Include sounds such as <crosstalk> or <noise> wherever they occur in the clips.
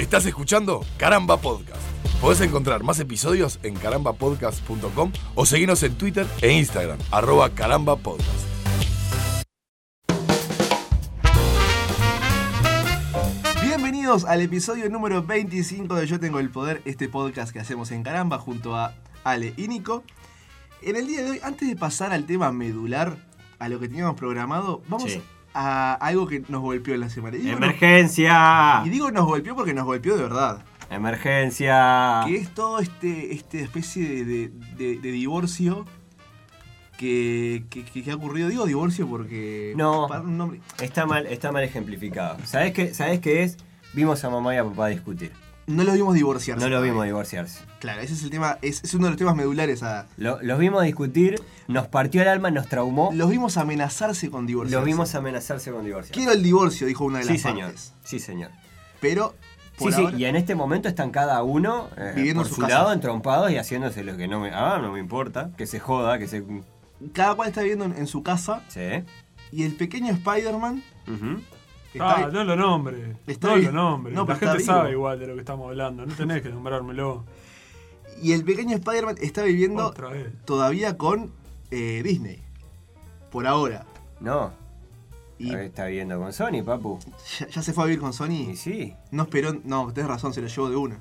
Estás escuchando Caramba Podcast. Podés encontrar más episodios en carambapodcast.com o seguirnos en Twitter e Instagram, arroba carambapodcast. Bienvenidos al episodio número 25 de Yo Tengo el Poder, este podcast que hacemos en Caramba junto a Ale y Nico. En el día de hoy, antes de pasar al tema medular, a lo que teníamos programado, vamos Sí. A algo que nos golpeó en la semana. Y digo, ¡Emergencia! nos- y digo nos golpeó porque nos golpeó de verdad. ¡Emergencia! Que es todo este, este especie de, de- de- de divorcio que, que- ha ocurrido. Digo divorcio porque... No. nombre- Está mal, está mal ejemplificado. ¿Sabes qué, ¿Sabés qué es? Vimos a mamá y a papá discutir. No lo vimos divorciarse. No lo vimos divorciarse. Claro, ese es el tema, es, es uno de los temas medulares a... Lo- los vimos discutir, nos partió el alma, nos traumó. Los vimos amenazarse con divorciarse. Los vimos amenazarse con divorcio. Quiero el divorcio, dijo una de las Sí, señor. partes. Sí, señor. Pero, por Sí, sí, y en este momento están cada uno eh, Viviendo por su lado, entrompados y haciéndose lo que no me, ah, no me importa, que se joda, que se... cada cual está viviendo en, en su casa Sí. y el pequeño Spider-Man. Está Ah, no lo nombre. Está no bien. lo nombre. No, La gente vivo. sabe igual de lo que estamos hablando. No tenés que nombrármelo y el pequeño Spider-Man está viviendo todavía con eh, Disney. Por ahora. No, Y está viviendo con Sony, papu. ya, ya se fue a vivir con Y Sony. sí. No esperó, no, tenés razón, se lo llevó de una.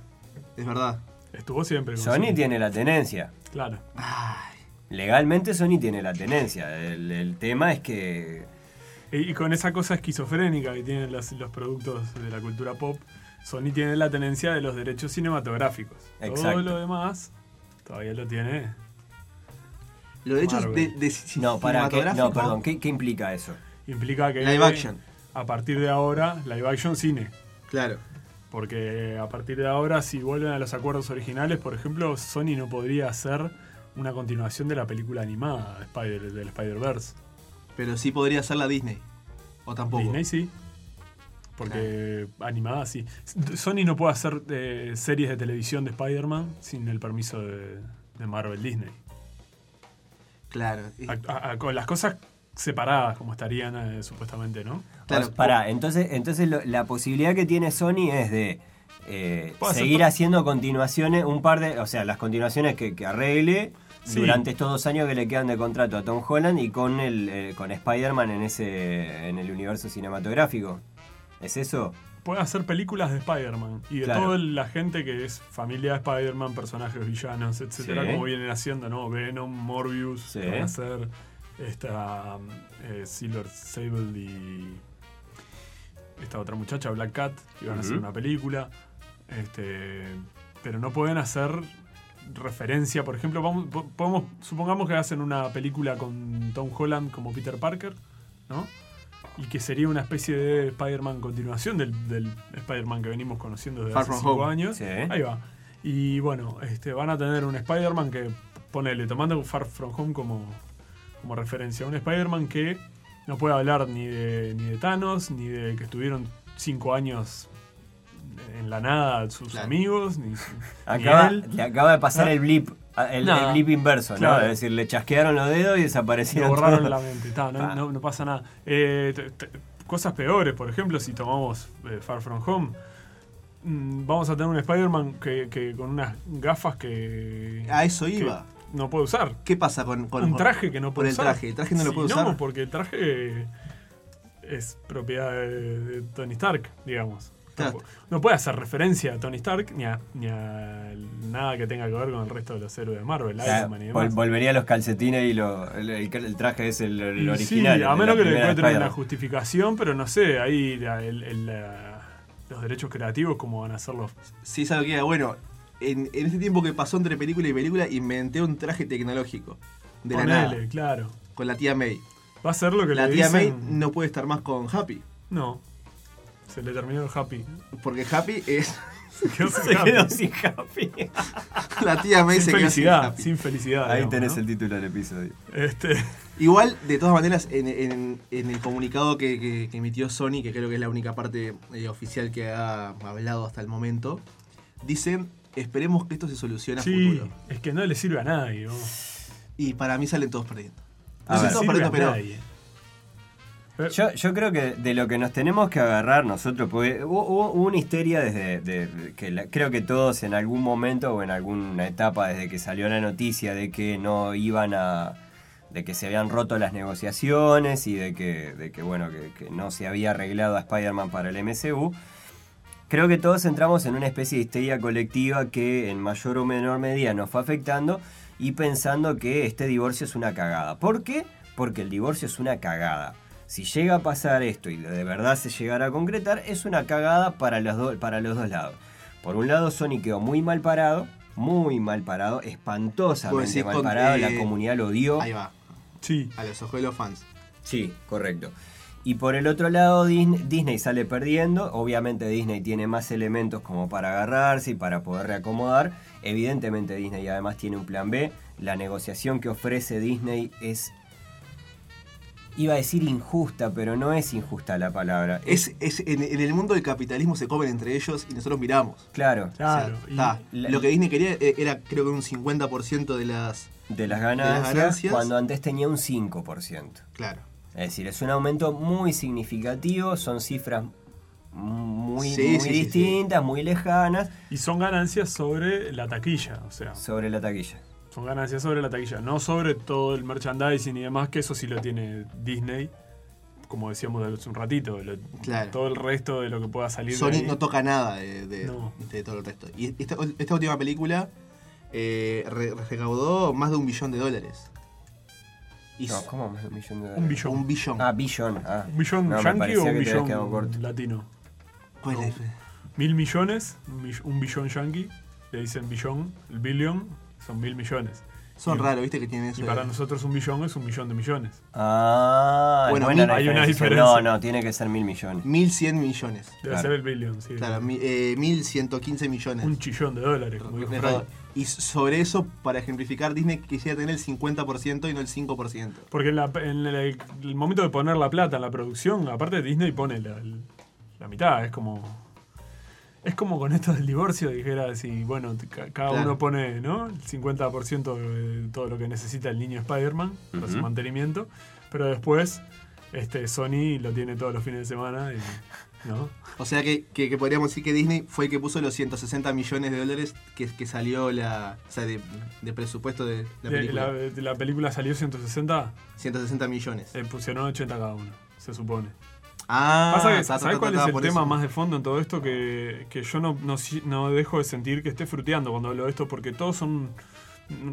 Es verdad. Estuvo siempre con Sony tiene la tenencia. Claro. Ay, Legalmente Sony tiene la tenencia. El, el tema es que. Y, con esa cosa esquizofrénica que tienen los, los productos de la cultura pop, Sony tiene la tenencia de los derechos cinematográficos. Todo Exacto. lo demás todavía lo tiene. Los derechos de, de No, para qué. No, perdón. ¿Qué, qué implica eso? Implica que Live action. a partir de ahora, live action cine. Claro. Porque a partir de ahora, si vuelven a los acuerdos originales, por ejemplo, Sony no podría hacer una continuación de la película animada de Spider, del Spider-Verse. Pero sí podría ser la Disney. O tampoco. Disney sí. Porque animada sí. Sony no puede hacer eh, series de televisión de Spider-Man sin el permiso de, de Marvel Disney. Claro. A- a- a- con las cosas separadas como estarían eh, supuestamente, ¿no? Claro, O- pará, entonces, entonces lo- la posibilidad que tiene Sony es de eh, seguir haciendo continuaciones, un par de. O sea, las continuaciones que, que arregle Sí. durante estos dos años que le quedan de contrato a Tom Holland y con el eh, con Spider-Man en ese en el universo cinematográfico. ¿Es eso? Puede hacer películas de Spider-Man y de Claro. toda la gente que es familia de Spider-Man, personajes villanos, etcétera, Sí. como vienen haciendo, ¿no? Venom, Morbius, Sí. van a hacer esta um, eh, Silver Sable y esta otra muchacha, Black Cat, que iban a hacer una película. Este, pero no pueden hacer referencia, por ejemplo, vamos, po- podemos, supongamos que hacen una película con Tom Holland como Peter Parker, ¿no? Y que sería una especie de Spider-Man continuación del, del Spider-Man que venimos conociendo desde Far hace cinco Home. años. Sí. Ahí va. Y bueno, este, van a tener un Spider-Man que, ponele, tomando Far From Home como, como referencia, un Spider-Man que no puede hablar ni de, ni de Thanos, ni de que estuvieron cinco años en la nada sus Claro. amigos, ni, él. le acaba de pasar Ah. el blip, el, Nada. el blip inverso, ¿no? Es decir, le chasquearon los dedos y Le desaparecieron. borraron todos. la mente, ta, no, Pa. no- no pasa nada. Eh, te- te- cosas peores, por ejemplo, si tomamos eh, Far From Home, mm, vamos a tener un Spider-Man que, que con unas gafas que, A eso que iba. no puede usar. ¿Qué pasa con, con un traje que no por puede el usar. traje? El traje no lo Sí, puede usar. No, porque el traje es propiedad de, de Tony Stark, digamos. No, Claro. pu- no puede hacer referencia a Tony Stark ni a, ni a nada que tenga que ver con el resto de los héroes de Marvel, O sea, Iron Man y vol- demás. volvería a los calcetines y lo- el, el- el traje es el, el Y original. Sí, a menos la que le encuentren una justificación, pero no sé, ahí la- el- el- la- los derechos creativos, cómo van a ser los. Sí, sabe que bueno. En, en este tiempo que pasó entre película y película, inventé un traje tecnológico. De la nada. claro. Con la tía May. Va a ser lo que La le tía May no puede estar más con Happy. No. Se le terminó el happy. Porque Happy es. Se quedó <laughs> sin Se happy. quedó sin happy. <laughs> La tía May Sin se quedó sin felicidad, Happy. sin felicidad. Ahí digamos, tenés ¿no? el título del episodio. Este, Igual, de todas maneras, en, en- en el comunicado que, que- que emitió Sony, que creo que es la única parte eh, oficial que ha hablado hasta el momento, dicen, esperemos que esto se solucione a sí, futuro. es que no le sirve a nadie. ¿no? Y para mí salen todos perdiendo. No salen todos perdiendo, a pero nadie. Eh, Yo, yo creo que de lo que nos tenemos que agarrar nosotros, porque hubo, hubo- una histeria desde de- de- que creo que todos en algún momento o en alguna etapa desde que salió la noticia de que no iban a de que se habían roto las negociaciones y de que, de que bueno que, que no se había arreglado a Spider-Man para el MCU. Creo que todos entramos en una especie de histeria colectiva que en mayor o menor medida nos fue afectando y pensando que este divorcio es una cagada. ¿Por qué? Porque el divorcio es una cagada. Si llega a pasar esto y de verdad se llegara a concretar, es una cagada para los, do- para los dos lados. Por un lado, Sony quedó muy mal parado, muy mal parado, espantosamente decís mal parado, eh, la comunidad lo odió. Ahí va, Sí. a los ojos de los fans. Sí, correcto. Y por el otro lado, Disney, Disney sale perdiendo. Obviamente Disney tiene más elementos como para agarrarse y para poder reacomodar. Evidentemente Disney además tiene un plan B. La negociación que ofrece Disney es... Iba a decir injusta, pero no es injusta la palabra. Es, es, en, en el mundo del capitalismo se comen entre ellos y nosotros miramos. Claro, Claro. O sea, y- está. la- Lo que Disney quería eh, era creo que un 50% de las... de las ganancias, ganancias. cuando antes tenía un 5%. Claro. Es decir, es un aumento muy significativo, son cifras muy, Sí, muy sí, sí, distintas, muy lejanas Y son ganancias sobre la taquilla, o sea, sobre la taquilla. Son ganancias sobre la taquilla, no sobre todo el merchandising y demás, que eso sí lo tiene Disney, como decíamos hace un ratito, lo- Claro. todo el resto de lo que pueda salir de Sony ahí. no toca nada de, de- No. de todo el resto. Y esta, esta última película eh, re- recaudó más de un billón de dólares. Y No, s- ¿cómo más de un millón de dólares? Un billón. un billón. Ah, billón. Ah. ¿Un billón No, yankee o un billón latino? ¿Cuál es? Mil millones, un billón yankee, le dicen billón, el billion son mil millones. Son Y- raros, viste que tienen eso. Y para nosotros un billón es un millón de millones. Ah, Bueno, mil- hay una diferencia. No, no, tiene que ser mil millones. 1100 millones. Debe Claro. ser el billion, sí. Claro, mi- eh, 1115 millones. un chillón de dólares, como dijo. Y sobre eso, para ejemplificar, Disney quisiera tener el 50% y no el 5%. Porque en, la- en el, el momento de poner la plata en la producción, aparte Disney pone la, la mitad, es como... Es como con esto del divorcio, dijera, si, bueno, ca- cada Claro. uno pone ¿no? el 50% de todo lo que necesita el niño Spider-Man para su mantenimiento, pero después este, Sony lo tiene todos los fines de semana, y, ¿no? O sea que, que- que podríamos decir que Disney fue el que puso los 160 millones de dólares que, que salió la. O sea, de, de presupuesto de la película. la, de la película salió 160, 160 millones. eh, pusieron 80 cada uno, se supone. Ah, Pasa que, ¿sabes cuál es el tema eso. más de fondo en todo esto? Que, que yo no, no, dejo de sentir que esté fruteando cuando hablo de esto, porque todos son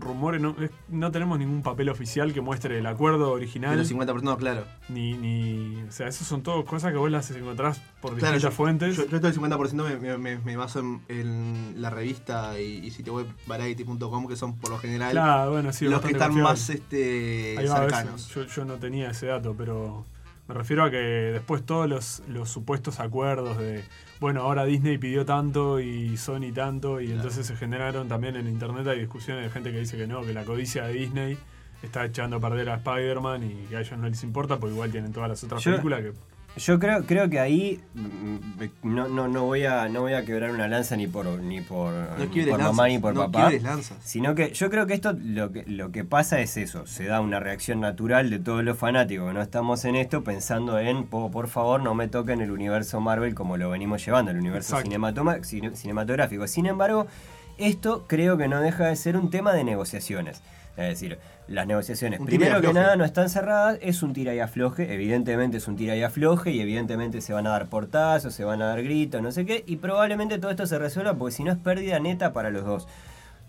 rumores, no, es- no tenemos ningún papel oficial que muestre el acuerdo De original, los 50%, claro. ni, ni. O sea, esas son todas cosas que vos las encontrás por Claro, distintas yo, fuentes. Yo, yo todo el 50% me, me- me- me baso en, en la revista y, y sitio web variety.com, que son por lo general claro, bueno, sí, los que están confiable. más este, cercanos. Yo, yo no tenía ese dato, pero me refiero a que después todos los, los supuestos acuerdos de, bueno, ahora Disney pidió tanto y Sony tanto, y Claro. entonces se generaron también en internet, hay discusiones de gente que dice que no, que la codicia de Disney está echando a perder a Spider-Man y que a ellos no les importa, porque igual tienen todas las otras Yo- películas que... Yo creo, creo que ahí mm, no, no, no voy a no voy a quebrar una lanza ni por ni por, No ni por lanzas. mamá ni por no papá. Sino que yo creo que esto lo que, lo que pasa es eso, se da una reacción natural de todos los fanáticos que no estamos en esto pensando en, "Po- por favor, no me toquen el universo Marvel como lo venimos llevando, el universo cinematográfico. Sin embargo, esto creo que no deja de ser un tema de negociaciones. Es decir, las negociaciones, Un primero que nada, no están cerradas, es un tira y afloje, evidentemente es un tira y afloje, y evidentemente se van a dar portazos, se van a dar gritos, no sé qué, y probablemente todo esto se resuelva porque si no es pérdida neta para los dos.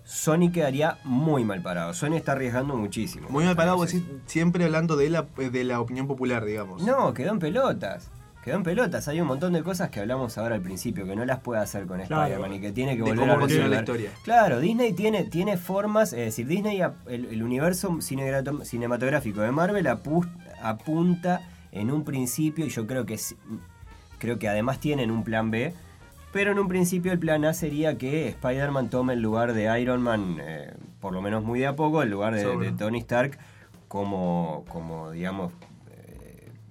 Sony quedaría muy mal parado. Sony está arriesgando muchísimo. Muy mal parado, vos decís, siempre hablando de la, de la opinión popular, digamos. No, quedó en pelotas. Quedó en pelotas. Hay un montón de cosas que hablamos ahora al principio que no las puede hacer con Claro. Spider-Man y que tiene que volver a la historia. Claro, Disney tiene, tiene formas, es decir, Disney, el, el universo cinematográfico de Marvel apu- apunta en un principio, y yo creo que creo que además tienen un plan B, pero en un principio el plan A sería que Spider-Man tome el lugar de Iron Man, eh, por lo menos muy de a poco, el lugar de, de Tony Stark como, como digamos,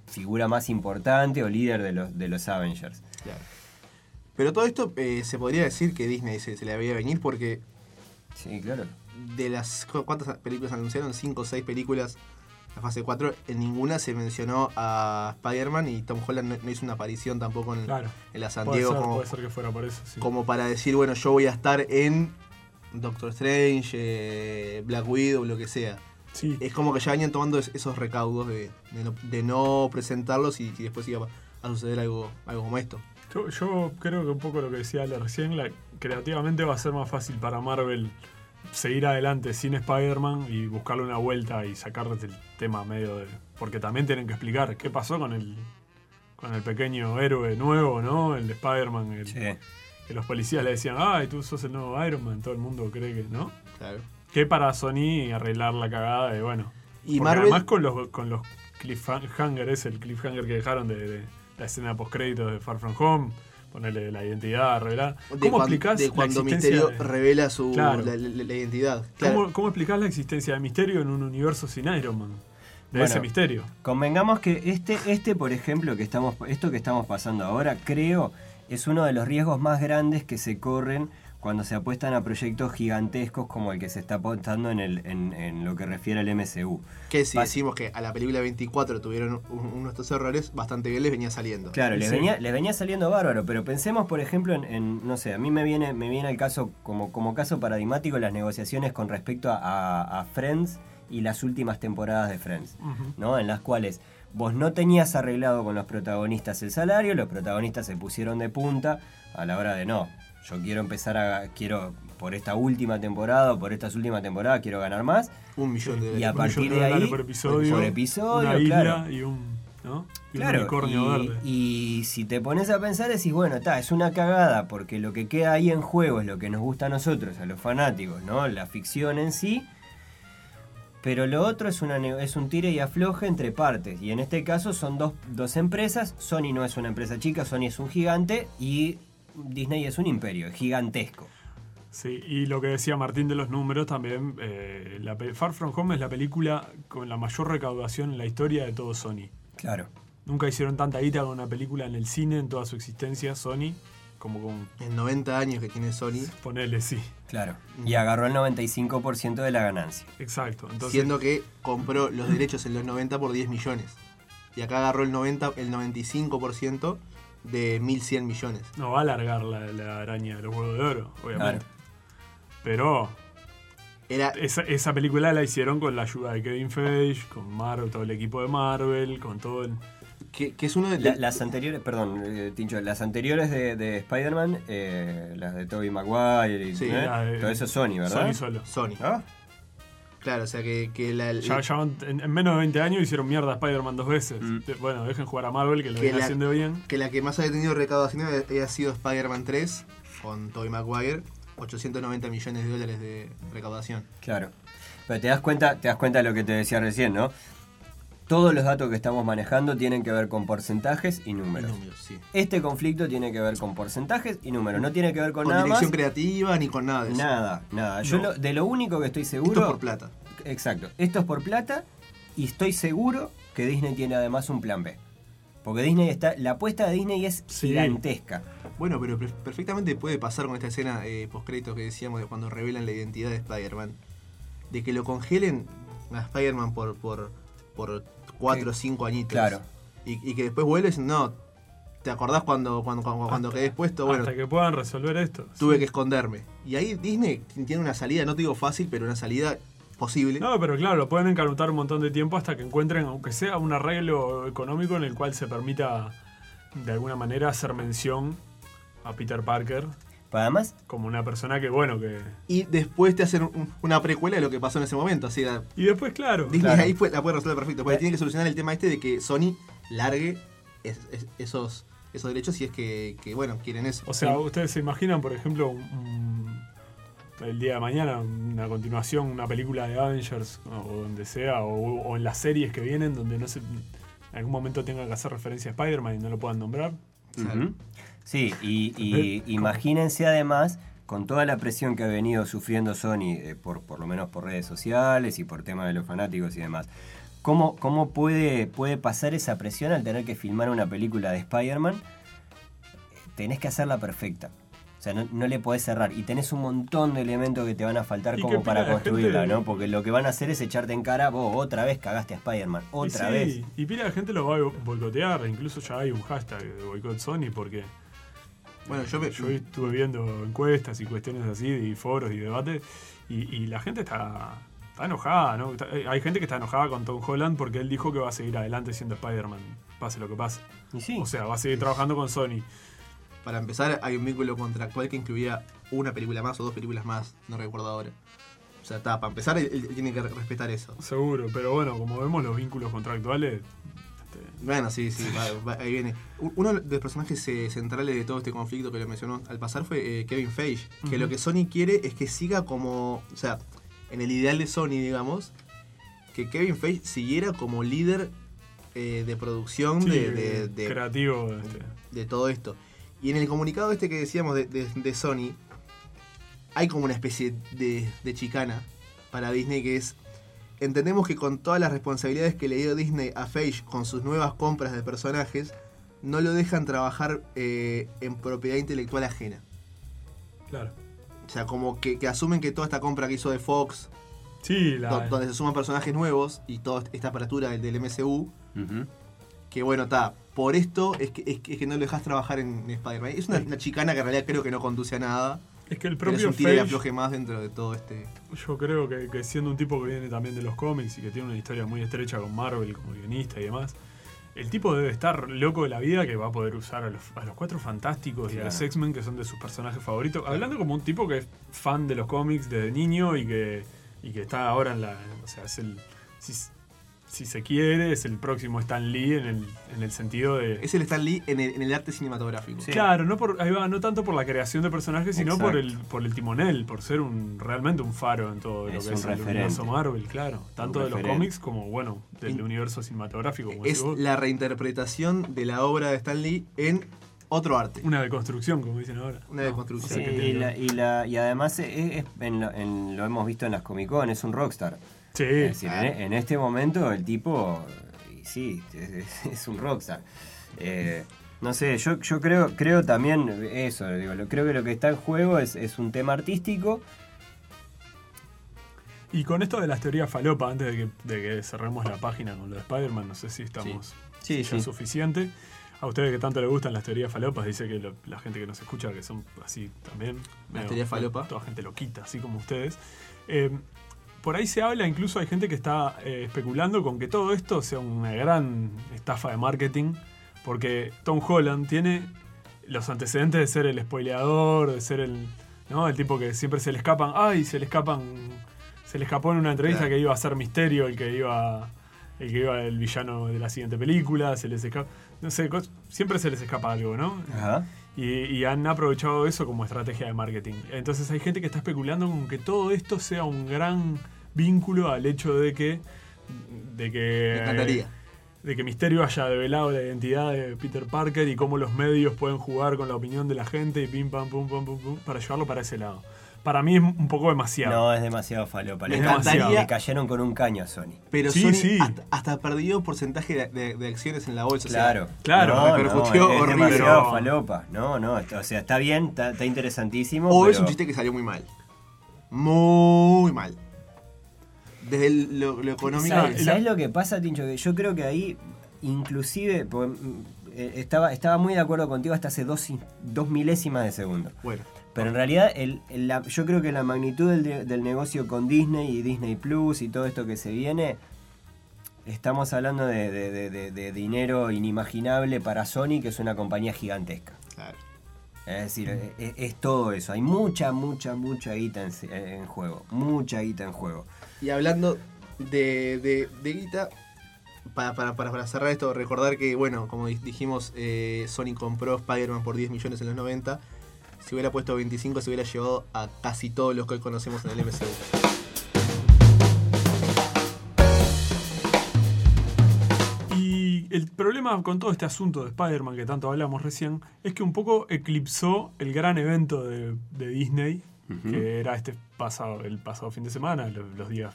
figura más importante o líder de los, de los Avengers. Claro. Pero todo esto eh, se podría decir que Disney se, se le había venir porque Sí, claro. de las. ¿cu- ¿Cuántas películas anunciaron? ¿Cinco o seis películas la fase 4, en ninguna se mencionó a Spider-Man y Tom Holland no, no hizo una aparición tampoco en, Claro. en la San Puede Diego ser, como, puede ser que fuera por eso, sí. como para decir, bueno, yo voy a estar en Doctor Strange, eh, Black Widow, lo que sea. Sí, Es como que ya venían tomando es- esos recaudos de, de no, de no presentarlos y, y después iba a suceder algo, algo como esto. Yo, yo creo que un poco lo que decía Ale recién, la- creativamente va a ser más fácil para Marvel seguir adelante sin Spider-Man y buscarle una vuelta y sacarles el tema medio de... Porque también tienen que explicar qué pasó con el, con el pequeño héroe nuevo, ¿no? El de Spider-Man, el- Sí. que los policías le decían, ay, tú sos el nuevo Iron Man, todo el mundo cree que, ¿no? Claro. Que para Sony arreglar la cagada de, bueno... Y Marvel- además con los, con los cliffhanger, es el cliffhanger que dejaron de, de la escena post créditos de Far From Home, ponerle la identidad, revelar. De, ¿Cómo cuan- explicás de la cuando existencia Misterio de- revela su Claro. la, la- la identidad. Claro. ¿Cómo, cómo explicás la existencia de Misterio en un universo sin Iron Man? De Bueno. ese misterio. Convengamos que este, este, por ejemplo, que estamos, esto que estamos pasando ahora, creo, es uno de los riesgos más grandes que se corren cuando se apuestan a proyectos gigantescos como el que se está apostando en, el, en, en lo que refiere al MCU. Que si decimos que a la película 24 tuvieron un- uno de estos errores, bastante bien les venía saliendo. Claro, les, sí. venía, les venía saliendo bárbaro, pero pensemos, por ejemplo, en, en, no sé, a mí me viene, me viene el caso, como, como caso paradigmático, las negociaciones con respecto a, a- a Friends y las últimas temporadas de Friends. ¿no? En las cuales vos no tenías arreglado con los protagonistas el salario, los protagonistas se pusieron de punta a la hora de no. Yo quiero empezar a. Quiero, por esta última temporada o por estas últimas temporadas, quiero ganar más. Un millón de Y a Un partir de ahí, por episodio, por episodio, una isla claro. y un, ¿no? Y un Claro, unicornio y, verde. y si te pones a pensar, decís, bueno, está, es una cagada, porque lo que queda ahí en juego es lo que nos gusta a nosotros, a los fanáticos, ¿no? La ficción en sí. Pero lo otro es, una, es un tire y afloje entre partes. Y en este caso son dos, dos empresas. Sony no es una empresa chica, Sony es un gigante y Disney es un imperio, es gigantesco. Sí, y lo que decía Martín de los números también, eh, la Far From Home es la película con la mayor recaudación en la historia de todo Sony. Claro. Nunca hicieron tanta guita con una película en el cine en toda su existencia, Sony, como con En 90 años que tiene Sony, ponerle sí. Claro. Y agarró el 95% de la ganancia. Exacto. Entonces, siendo que compró los derechos en los 90 por 10 millones. Y acá agarró el 90, el 95% de 1100 millones. no va a alargar la, la araña de los huevos de oro, obviamente. Claro. Pero Era, esa, esa película la hicieron con la ayuda de Kevin Feige, con Marvel, todo el equipo de Marvel, con todo el... que, que es uno de La- las anteriores, perdón, eh, Tincho, las anteriores de, de Spider-Man, eh, las de Tobey Maguire y Sí, ¿eh? de- todo eso es Sony, ¿verdad? Sony solo. Sony. ¿Ah? Claro, o sea que, que la, Ya, en, en menos de 20 años hicieron mierda a Spider-Man dos veces. Mm. Bueno, dejen jugar a Marvel, que lo Que viene la- haciendo bien. que la que más había tenido recaudación había sido Spider-Man 3 con Tobey Maguire, 890 millones de dólares de recaudación. Claro. Pero te das cuenta, te das cuenta de lo que te decía recién, ¿no? Todos los datos que estamos manejando tienen que ver con porcentajes y números. Números, sí. Este conflicto tiene que ver con porcentajes y números, no tiene que ver con, Con nada dirección más. creativa ni con nada de eso. Nada, nada. Yo lo- de lo único que estoy Esto seguro. por plata. Exacto. Esto es por plata y estoy seguro que Disney tiene además un plan B. Porque Disney está. La apuesta de Disney es Sí. gigantesca. Bueno, pero per- perfectamente puede pasar con esta escena eh, postcréditos que decíamos de cuando revelan la identidad de Spider-Man. De que lo congelen a Spider-Man por, por, por 4 o 5 añitos. Claro. Y, y que después vuelves no. ¿Te acordás cuando, cuando, cuando, cuando? Bueno, Hasta que puedan resolver esto. tuve Sí. que esconderme. Y ahí Disney tiene una salida, no te digo fácil, pero una salida posible. No, pero claro, lo pueden encarutar un montón de tiempo hasta que encuentren, aunque sea un arreglo económico en el cual se permita de alguna manera hacer mención a Peter Parker Pero además, como una persona que, bueno, que... Y después te hacen un- una precuela de lo que pasó en ese momento. Así la, Y después, claro, Disney Claro. ahí fue- la puede resolver perfecto. Porque Eh. tiene que solucionar el tema este de que Sony largue es- es- esos, esos derechos si es que, que, bueno, quieren eso. o sea, ustedes se imaginan, por ejemplo, un- un- el día de mañana, una continuación, una película de Avengers o donde sea, o, o en las series que vienen donde no se... En algún momento tengan que hacer referencia a Spider-Man y no lo puedan nombrar. Ujú. Sí, y, y imagínense además con toda la presión que ha venido sufriendo Sony, eh, por, por lo menos por redes sociales y por temas de los fanáticos y demás, ¿cómo, cómo puede, puede pasar esa presión al tener que filmar una película de Spider-Man? Tenés que hacerla perfecta. O sea, no, no le podés cerrar. Y tenés un montón de elementos que te van a faltar Y como para construirla, gente- ¿no? Porque lo que van a hacer es echarte en cara, vos otra vez cagaste a Spider-Man, Y otra sí, vez. Y pila de gente lo va a boicotear, incluso ya hay un hashtag de boicot Sony porque Bueno, yo me. yo estuve viendo encuestas y cuestiones así, y foros y debates, y, y la gente está, está enojada, ¿no? Está- eh, hay gente que está enojada con Tom Holland porque él dijo que va a seguir adelante siendo Spider-Man, pase lo que pase. Y sí. O sea, va a seguir trabajando con Sony. Para empezar, hay un vínculo contractual que incluía una película más o dos películas más, no recuerdo ahora. O sea, está, para empezar, él, él tiene que re- respetar eso. Seguro, pero bueno, como vemos los vínculos contractuales, Bueno, sí, sí, va- va- ahí viene. Uno de los personajes eh, centrales de todo este conflicto que lo mencionó al pasar fue eh, Kevin Feige, que lo que Sony quiere es que siga como, o sea, en el ideal de Sony, digamos, que Kevin Feige siguiera como líder eh, de producción sí, de, de- de- creativo. este. de todo esto. Y en el comunicado este que decíamos de, de- de Sony, hay como una especie de, de chicana para Disney que es, entendemos que con todas las responsabilidades que le dio Disney a Feige con sus nuevas compras de personajes, no lo dejan trabajar eh, en propiedad intelectual ajena. Claro. O sea, como que, que asumen que toda esta compra que hizo de Fox, Sí, la, do- donde se suman personajes nuevos y toda esta apertura del, del MCU, que bueno, está, por esto es que, es que, es que no lo dejas trabajar en, en Spider-Man. Es una, una chicana que en realidad creo que no conduce a nada. Es que el propio un Feige, afloje más dentro de todo este. yo creo que, que siendo un tipo que viene también de los cómics y que tiene una historia muy estrecha con Marvel como guionista y demás, el tipo debe estar loco de la vida que va a poder usar a los, a los cuatro fantásticos y a los. X-Men que son de sus personajes favoritos. Hablando como un tipo que es fan de los cómics desde niño y que, y que está ahora en la. O sea, es el. Si, si se quiere, es el próximo Stan Lee en el, en el sentido de. Es el Stan Lee en el, en el arte cinematográfico. Sí. Claro, no por, ahí va, no tanto por la creación de personajes, sino por el, por el timonel, por ser un realmente un faro en todo lo Es que es el universo Marvel, claro. Tanto de los cómics como, bueno, del universo cinematográfico. Como Es la reinterpretación de la obra de Stan Lee en otro arte. Una deconstrucción, como dicen ahora. Una deconstrucción. Sí, y, la- y, la- y además es- es- en lo, en- lo hemos visto en las Comic Con, es un rockstar. Sí, Es decir, en, en este momento el tipo, y sí, es, un rockstar. Eh, no sé, yo, yo creo, creo también eso, digo, lo- creo que lo que está en juego es, es un tema artístico. Y con esto de las teorías falopa, antes de que, de que cerremos la página con lo de Spider-Man, no sé si estamos Sí, ya sí. suficiente. A ustedes que tanto les gustan las teorías falopas, dice que lo- la gente que nos escucha, que son así también. medio- teorías falopa. Toda gente loquita, así como ustedes. Eh, por ahí se habla, incluso hay gente que está eh, especulando con que todo esto sea una gran estafa de marketing, porque Tom Holland tiene los antecedentes de ser el spoileador, de ser el, ¿no? el tipo que siempre se le escapan, ay, se le escapan, se le escapó en una entrevista Claro. que iba a ser Misterio, el que iba, el que iba el villano de la siguiente película, se les escapa, no sé, siempre se les escapa algo, ¿no? Ajá. Y, y han aprovechado eso como estrategia de marketing. Entonces hay gente que está especulando con que todo esto sea un gran vínculo al hecho de que. de que. Me encantaría. de que Misterio haya develado la identidad de Peter Parker y cómo los medios pueden jugar con la opinión de la gente y pim pam pum pum pum pum para llevarlo para ese lado. Para mí es un poco demasiado. No, es demasiado falopa. Le, encantaría- le cayeron con un caño a Sony. Pero Sí, Sony sí. Hasta, hasta perdió porcentaje de, de- de acciones en la bolsa. o sea, Claro, claro, no, repercutió no, es horrible. demasiado falopa. No, no, o sea, está bien, está, está interesantísimo. o es un chiste que salió muy mal. Muy mal. Desde el- lo, lo económico. ¿Sabes, sabes lo que pasa, Tincho? Que yo creo que ahí, inclusive, porque, mm, eh, estaba, estaba muy de acuerdo contigo hasta hace dos, dos milésimas de segundo. Bueno, Pero en realidad, el, el- la- yo creo que la magnitud del, de- del negocio con Disney y Disney Plus y todo esto que se viene, estamos hablando de, de- de- de- de dinero inimaginable para Sony, que es una compañía gigantesca. claro. Es decir, es, es- es todo eso. Hay mucha, mucha, mucha guita en, en juego. Mucha guita en juego. Y hablando de, de, de guita, para, para, para, cerrar esto, recordar que, bueno, como di- dijimos, eh, Sony compró Spider-Man por 10 millones en los 90. Si hubiera puesto 25, se hubiera llevado a casi todos los que hoy conocemos en el MCU. Y el problema con todo este asunto de Spider-Man que tanto hablamos recién es que un poco eclipsó el gran evento de, de Disney, Ujú. que era este pasado, el pasado fin de semana, lo- los, días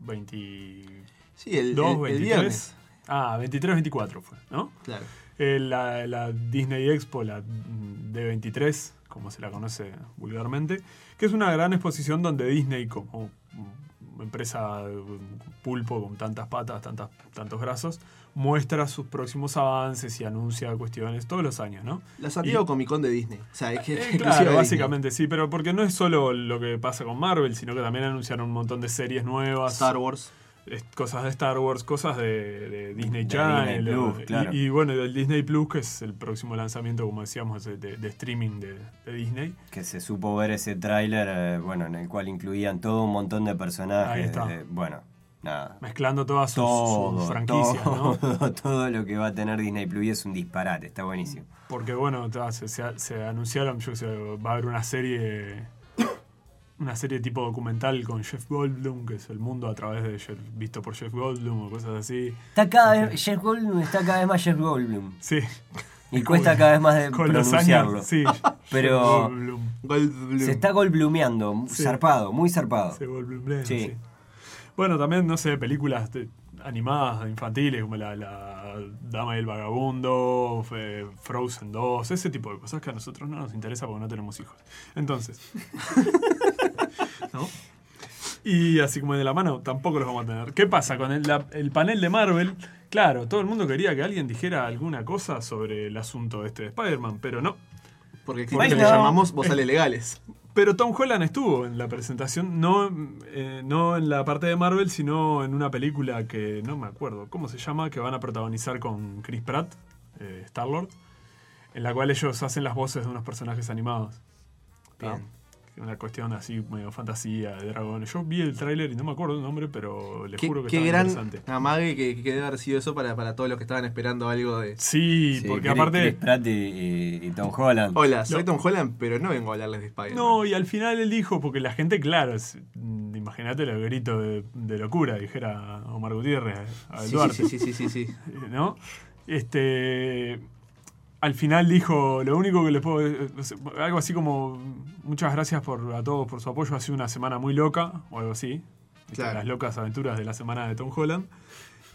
22, Sí, el, el- el 23. viernes. Ah, 23, 24 fue, ¿no? Claro. Eh, la, la Disney Expo, la D23, como se la conoce vulgarmente, que es una gran exposición donde Disney, como empresa pulpo con tantas patas, tantas, tantos brazos, muestra sus próximos avances y anuncia cuestiones todos los años, ¿no? La Santiago Comic Con de Disney. O sea, es que Eh, claro, básicamente sí, pero porque no es solo lo que pasa con Marvel, sino que también anunciaron un montón de series nuevas. Star Wars. Cosas de Star Wars, cosas de, de Disney Channel. Disney Plus, claro. y, bueno, del Disney Plus, que es el próximo lanzamiento, como decíamos, de, streaming de, Disney. Que se supo ver ese tráiler, eh, bueno, en el cual incluían todo un montón de personajes. Ahí está. eh, bueno, nada. Mezclando todas sus, Todo, sus franquicias, <laughs> todo, ¿no? todo lo que va a tener Disney Plus y es un disparate, está buenísimo. Porque bueno, ta, se, se- se anunciaron, yo qué sé, va a haber una serie, una serie tipo documental con Jeff Goldblum, que es el mundo a través de Jeff- visto por Jeff Goldblum o cosas así. Está cada vez, Jeff Goldblum está cada vez más Jeff Goldblum. Sí. Y cuesta cada vez más de Con los pronunciarlo. años, sí. <laughs> Pero- Goldblum. Goldblum. Se está Goldblumeando, Sí. zarpado, muy zarpado. Se Goldblum, Sí. sí. Bueno, también, no sé, películas de- animadas infantiles como la, la Dama y el Vagabundo, Fe- Frozen 2, ese tipo de cosas que a nosotros no nos interesa porque no tenemos hijos. Entonces. <laughs> ¿No? Y así como de la mano, tampoco los vamos a tener. ¿Qué pasa con el, la- el panel de Marvel? Claro, todo el mundo quería que alguien dijera alguna cosa sobre el asunto este de Spider-Man, pero no. Porque Porque que le llamamos vozales legales. Pero Tom Holland estuvo en la presentación, no, eh, no en la parte de Marvel, sino en una película que no me acuerdo cómo se llama, que van a protagonizar con Chris Pratt, eh, Star-Lord, en la cual ellos hacen las voces de unos personajes animados. Bien. Una cuestión así, medio fantasía, de dragones. Yo vi el tráiler y no me acuerdo el nombre, pero le Qué, juro que qué estaba gran interesante. amague que, que debe haber sido eso para, para todos los que estaban esperando algo de. Sí, Sí, porque Chris- aparte... Chris Pratt y, Tom Holland. Hola, soy No. Tom Holland, pero no vengo a hablarles de Spider-Man. No, y al final él dijo, porque la gente, claro, imagínate el grito de, de locura, dijera Omar Gutiérrez a sí, Duarte, sí, sí, sí, sí, sí. <laughs> ¿no? Este, al final dijo, lo único que les puedo, eh, no sé, algo así como, muchas gracias por, a todos por su apoyo, ha sido una semana muy loca, o algo así, las locas aventuras de la semana de Tom Holland,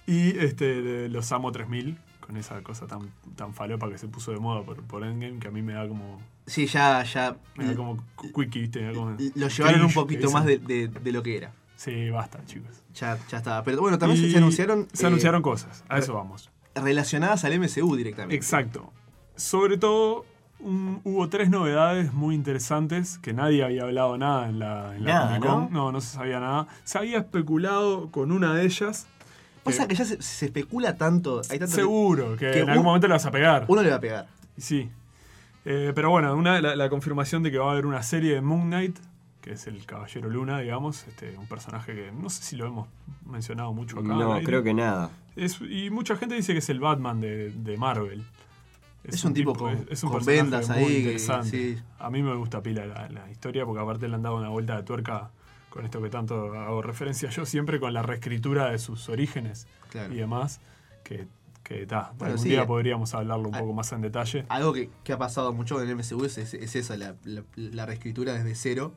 y este, de los amo 3000, con esa cosa tan, tan falopa que se puso de moda por, por Endgame, que a mí me da como... Sí, ya, ya. Me da como quickie, ¿viste? Me da como Lo llevaron un poquito más de, de- de lo que era. Sí, basta, chicos. Ya, ya estaba. Pero bueno, también se- Y se anunciaron. Se eh, anunciaron cosas, a eso vamos. Relacionadas al MCU directamente. Exacto. Sobre todo, un- hubo tres novedades muy interesantes que nadie había hablado nada en la, en la Nada, Comic Con. ¿no? ¿no? no, se sabía nada. Se había especulado con una de ellas. Pasa que ya se, se especula tanto. Hay tanto que Seguro, que, que en algún momento le vas a pegar. uno le va a pegar. Sí. Eh, pero bueno, una, la, la confirmación de que va a haber una serie de Moon Knight, que es el Caballero Luna, digamos, este, un personaje que no sé si lo hemos mencionado mucho acá. No, creo que nada. Es- y mucha gente dice que es el Batman de, de Marvel. Es un tipo con- vendas muy ahí que- interesante. sí. A mí me gusta pila la, la historia porque aparte le han dado una vuelta de tuerca con esto que tanto hago referencia yo siempre con la reescritura de sus orígenes Claro. y demás que que ta, Bueno, algún sí, día eh, podríamos hablarlo un poco más en detalle. Algo que, que ha pasado mucho en el MCU es, es, es eso, la, la- la reescritura desde cero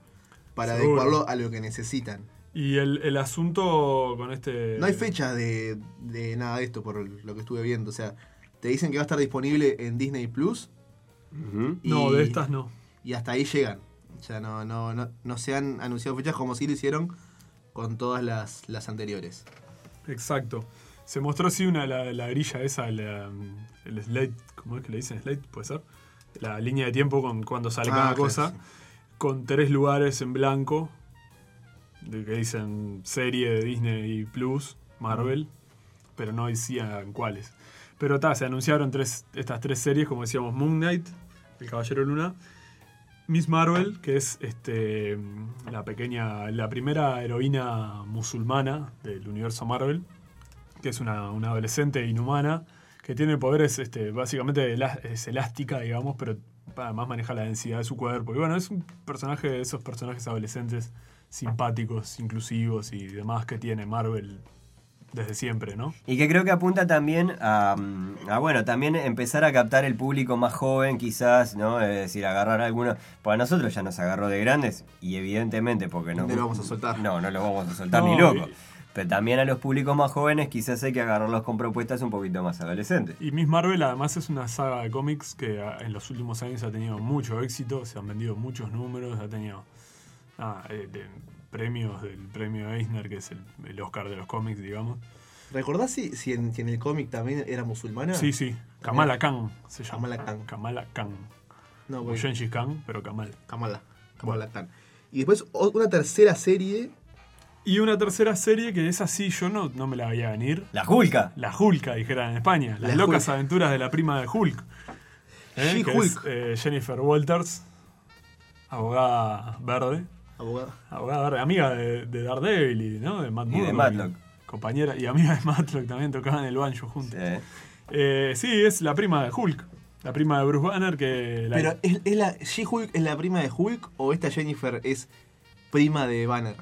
para Seguro. adecuarlo a lo que necesitan. Y el, el asunto con este No hay fecha de, de nada de esto por lo que estuve viendo. O sea, te dicen que va a estar disponible en Disney Plus. No, y- de estas no. y hasta ahí llegan. O sea, no, no, no, no se han anunciado fechas como sí lo hicieron con todas las, las anteriores. Exacto. Se mostró así una, la, la grilla esa, la, el slate, ¿cómo es que le dicen? Slate, puede ser. La línea de tiempo con cuando sale Ah, cada claro, cosa, sí. con tres lugares en blanco, de que dicen serie de Disney Plus, Marvel, pero no decían cuáles. Pero ta, se anunciaron tres, estas tres series, como decíamos, Moon Knight, El Caballero Luna, Miss Marvel, que es este, la pequeña, la primera heroína musulmana del universo Marvel, que es una, una adolescente inhumana, que tiene poderes, este, básicamente es elástica, digamos, pero además maneja la densidad de su cuerpo. Y bueno, es un personaje de esos personajes adolescentes simpáticos, inclusivos y demás que tiene Marvel desde siempre, ¿no? Y que creo que apunta también a, mm, a, bueno, también empezar a captar el público más joven, quizás, ¿no? Es decir, agarrar algunos. Pues a nosotros ya nos agarró de grandes, y evidentemente, porque no. No lo vamos a soltar. No, no lo vamos a soltar No, ni loco. y- Pero también a los públicos más jóvenes quizás hay que agarrarlos con propuestas un poquito más adolescentes. Y Miss Marvel además es una saga de cómics que ah, en los últimos años ha tenido mucho éxito, se han vendido muchos números, ha tenido ah, eh, de- premios del premio Eisner, que es el, el Oscar de los cómics, digamos. ¿Recordás si, si, en, si en el cómic también era musulmana? Sí, sí, Kamala Khan se llama. Kamala Khan. Kamala Khan. No, porque- Gengis Khan, pero Kamal. Kamala. Kamala Khan. Y después una tercera serie. Y una tercera serie que es así, yo no, no me la veía venir. La Julka. La Hulka, dijeran en España. Las La locas Hulk. aventuras de la prima de Hulk. ¿Eh? Que She-Hulk. es, eh, Jennifer Walters, abogada verde. Abogada. Abogada amiga de, de Daredevil y ¿no? de Matt Y de Murdock, Matlock. Compañera y amiga de Matlock también tocaban el banjo juntos. Sí. Eh, sí, es la prima de Hulk. La prima de Bruce Banner que... la- Pero ¿es, es la She-Hulk es la prima de Hulk o esta Jennifer es prima de Banner?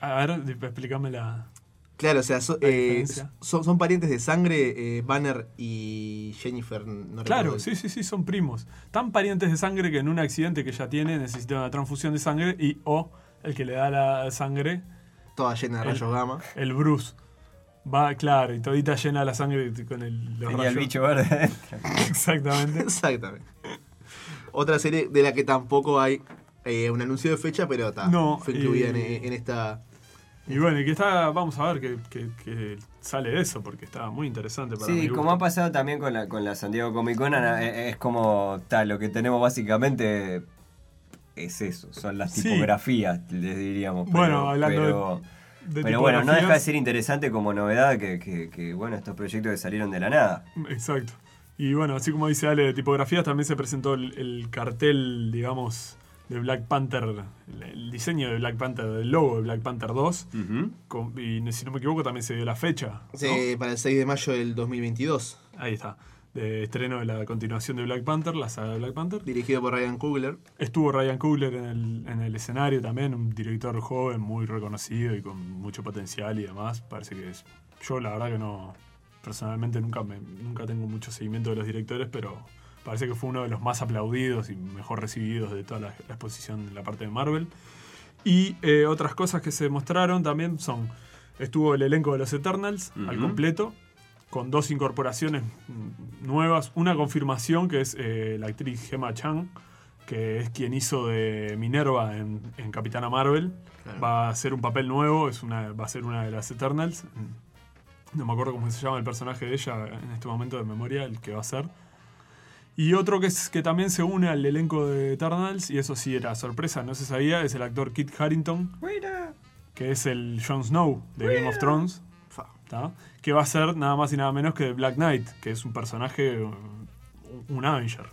A ver, explícame la... Claro, o sea, so- eh, son, son parientes de sangre, eh, Banner y Jennifer. No Claro, sí, sí, sí, son primos. Tan parientes de sangre que en un accidente que ya tiene necesita una transfusión de sangre y o el que le da la sangre, Toda llena de El- rayos gamma. el Bruce. Va, claro, y todita llena la sangre con el, los Tenía el bicho verde. Exactamente. <laughs> Exactamente. Otra serie de la que tampoco hay eh, un anuncio de fecha, pero ta, No, fue incluida y- en, en esta. Y bueno, y que está, vamos a ver que, que- que sale de eso, porque está muy interesante para Sí, como ha pasado también con la, con la San Diego Comic Con, eh, es como tal, lo que tenemos básicamente es eso, son las Sí. tipografías, les diríamos. pero- Bueno, hablando pero, de pero bueno, no deja de ser interesante como novedad que, que- que, bueno, estos proyectos que salieron de la nada. Exacto. Y bueno, así como dice Ale de tipografías, también se presentó el, el cartel, digamos, de Black Panther, el, el diseño de Black Panther, del logo de Black Panther 2. Ujú. con- y si no me equivoco, también se dio la fecha. ¿no? Sí, para el 6 de mayo del 2022. Ahí está. De estreno de la continuación de Black Panther, la saga de Black Panther. Dirigido por Ryan Coogler. Estuvo Ryan Coogler en el, en el escenario también, un director joven, muy reconocido y con mucho potencial y demás. Parece que es. Yo, la verdad, que no. Personalmente nunca, me, nunca tengo mucho seguimiento de los directores, pero parece que fue uno de los más aplaudidos y mejor recibidos de toda la, la exposición en la parte de Marvel. Y eh, otras cosas que se mostraron también son. Estuvo el elenco de los Eternals al completo, con dos incorporaciones nuevas. Una confirmación que es eh, la actriz Gemma Chan, que es quien hizo de Minerva en, en Capitana Marvel. Claro. Va a hacer un papel nuevo, es una, va a ser una de las Eternals. No me acuerdo cómo se llama el personaje de ella en este momento de memoria, el que va a ser. Y otro que, es, que también se une al elenco de Eternals, y eso sí era sorpresa, no se sabía, es el actor Kit Harington, que es el Jon Snow de Game of Thrones. ¿tá? que va a ser nada más y nada menos que Black Knight, que es un personaje, un- un Avenger.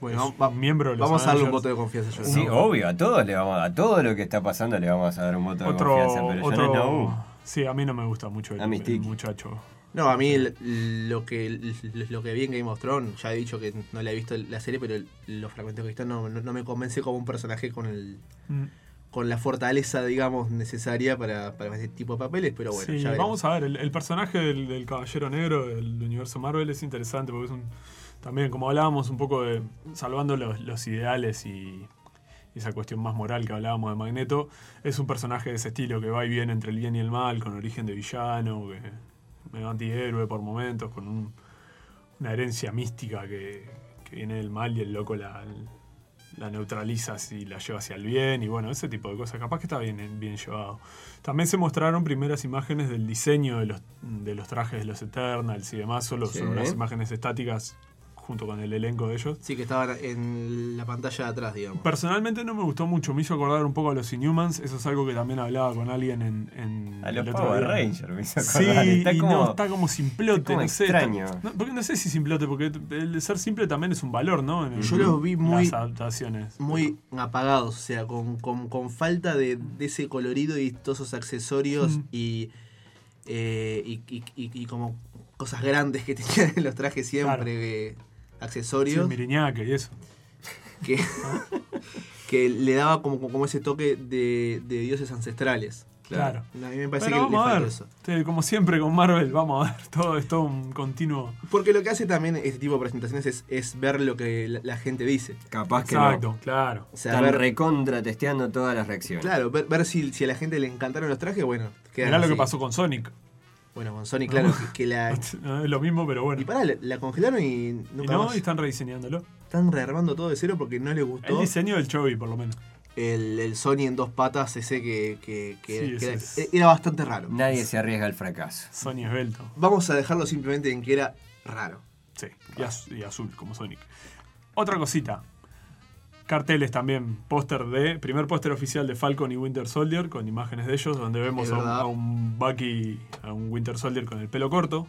Bueno, va- miembro de los vamos a darle un voto de confianza. yo Sí, obvio, a todos le vamos, a todo lo que está pasando le vamos a dar un voto de confianza, pero otro Snow, sí, a mí no me gusta mucho el, el muchacho. No, a mí lo que lo que vi en Game of Thrones, ya he dicho que no le he visto la serie, pero los fragmentos que he visto no, no, no me convence como un personaje con el Mm. con la fortaleza, digamos, necesaria para, para este tipo de papeles, pero bueno, sí, ya vamos a ver, el, el personaje del, del Caballero Negro del universo Marvel es interesante porque es un, también, como hablábamos, un poco de salvando los, los ideales y esa cuestión más moral que hablábamos de Magneto, es un personaje de ese estilo que va y viene entre el bien y el mal, con origen de villano, que medio antihéroe por momentos, con un- una herencia mística que, que viene del mal y el loco la, la neutraliza y la lleva hacia el bien y bueno, ese tipo de cosas. Capaz que está bien, bien llevado. También se mostraron primeras imágenes del diseño de los, de los trajes de los Eternals y demás, solo Sí. son unas imágenes estáticas junto con el elenco de ellos. Sí, que estaban en la pantalla de atrás, digamos. Personalmente no me gustó mucho, me hizo acordar un poco a los Inhumans, eso es algo que también hablaba con alguien en... en a el los otro Power. Rangers me hizo Sí, acordar. está y como, no, está como simplote, está como no sé. está- extraño. no, porque no sé si simplote, porque el ser simple también es un valor, ¿no? En el- Yo los vi muy- Las adaptaciones. Muy apagados, o sea, con, con- con falta de, de ese colorido y todos esos accesorios Mm. y, eh, y, y- y- y como cosas grandes que <laughs> tenían en los trajes siempre, Sí, accesorios, Miriñaque y eso. que, <laughs> que le daba como, como ese toque de, de dioses ancestrales. Claro. A mí me parece Pero que le vamos a falta ver. eso. Sí, como siempre con Marvel, vamos a ver. <laughs> Todo es todo un continuo. Porque lo que hace también este tipo de presentaciones es, es ver lo que la, la gente dice. Capaz que Exacto, no. claro. O sea, Están ver, recontra testeando todas las reacciones. claro, ver, ver si, si a la gente le encantaron los trajes, bueno, Mirá lo que pasó con Sonic. Bueno, con Sony, claro, que, que la. No <laughs> es lo mismo, pero bueno. Y pará, la, la congelaron y Y nunca no, más. y están rediseñándolo. Están rearmando todo de cero porque no les El gustó diseño del Chovy, por lo menos. el, el Sony en dos patas ese que, que- que- Sí, que ese era, es- era bastante raro. Nadie se arriesga al fracaso. Sony esbelto. Vamos a dejarlo simplemente en que era raro. Sí, y, az- y azul, como Sonic. Otra cosita. Carteles también, póster de. Primer póster oficial de Falcon y Winter Soldier, con imágenes de ellos, donde vemos a un, verdad. a un Bucky, a un Winter Soldier con el pelo corto,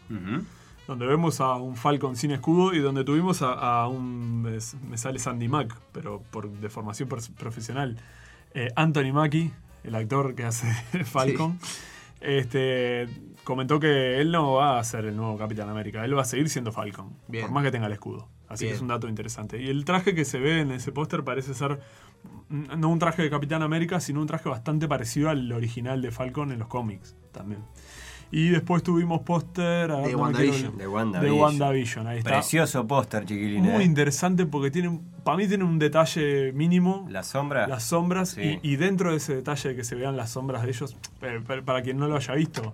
donde vemos a un Falcon sin escudo y donde tuvimos a, a un. Me, sale Sandy Mack, pero por deformación pers- profesional. eh, Anthony Mackie, el actor que hace Falcon, este, comentó que él no va a ser el nuevo Capitán América, él va a seguir siendo Falcon, Bien. por más que tenga el escudo. Así Bien. que es un dato interesante. Y el traje que se ve en ese póster parece ser no un traje de Capitán América, sino un traje bastante parecido al original de Falcon en los cómics también. Y después tuvimos póster De no WandaVision. De WandaVision. WandaVision, ahí está. Precioso póster, chiquilines. Muy ¿eh? interesante porque tiene, para mí tiene un detalle mínimo. La sombra. Las sombras Sí. y, y dentro de ese detalle de que se vean las sombras de ellos, eh, pa- para quien no lo haya visto,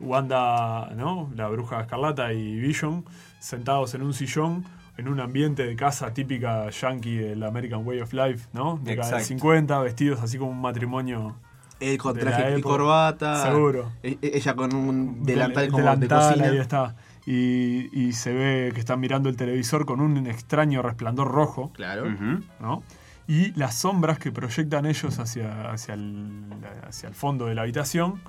Wanda, ¿no? La bruja escarlata y Vision sentados en un sillón en un ambiente de casa típica yankee del American Way of Life, ¿no? De Exacto. 50, vestidos así como un matrimonio. Él con traje y corbata. Seguro. E- Ella con un delantal del- como delantal, de cocina. ahí está. Y, y se ve que están mirando el televisor con un extraño resplandor rojo. Claro. ¿no? Y las sombras que proyectan ellos hacia, hacia, el, hacia el fondo de la habitación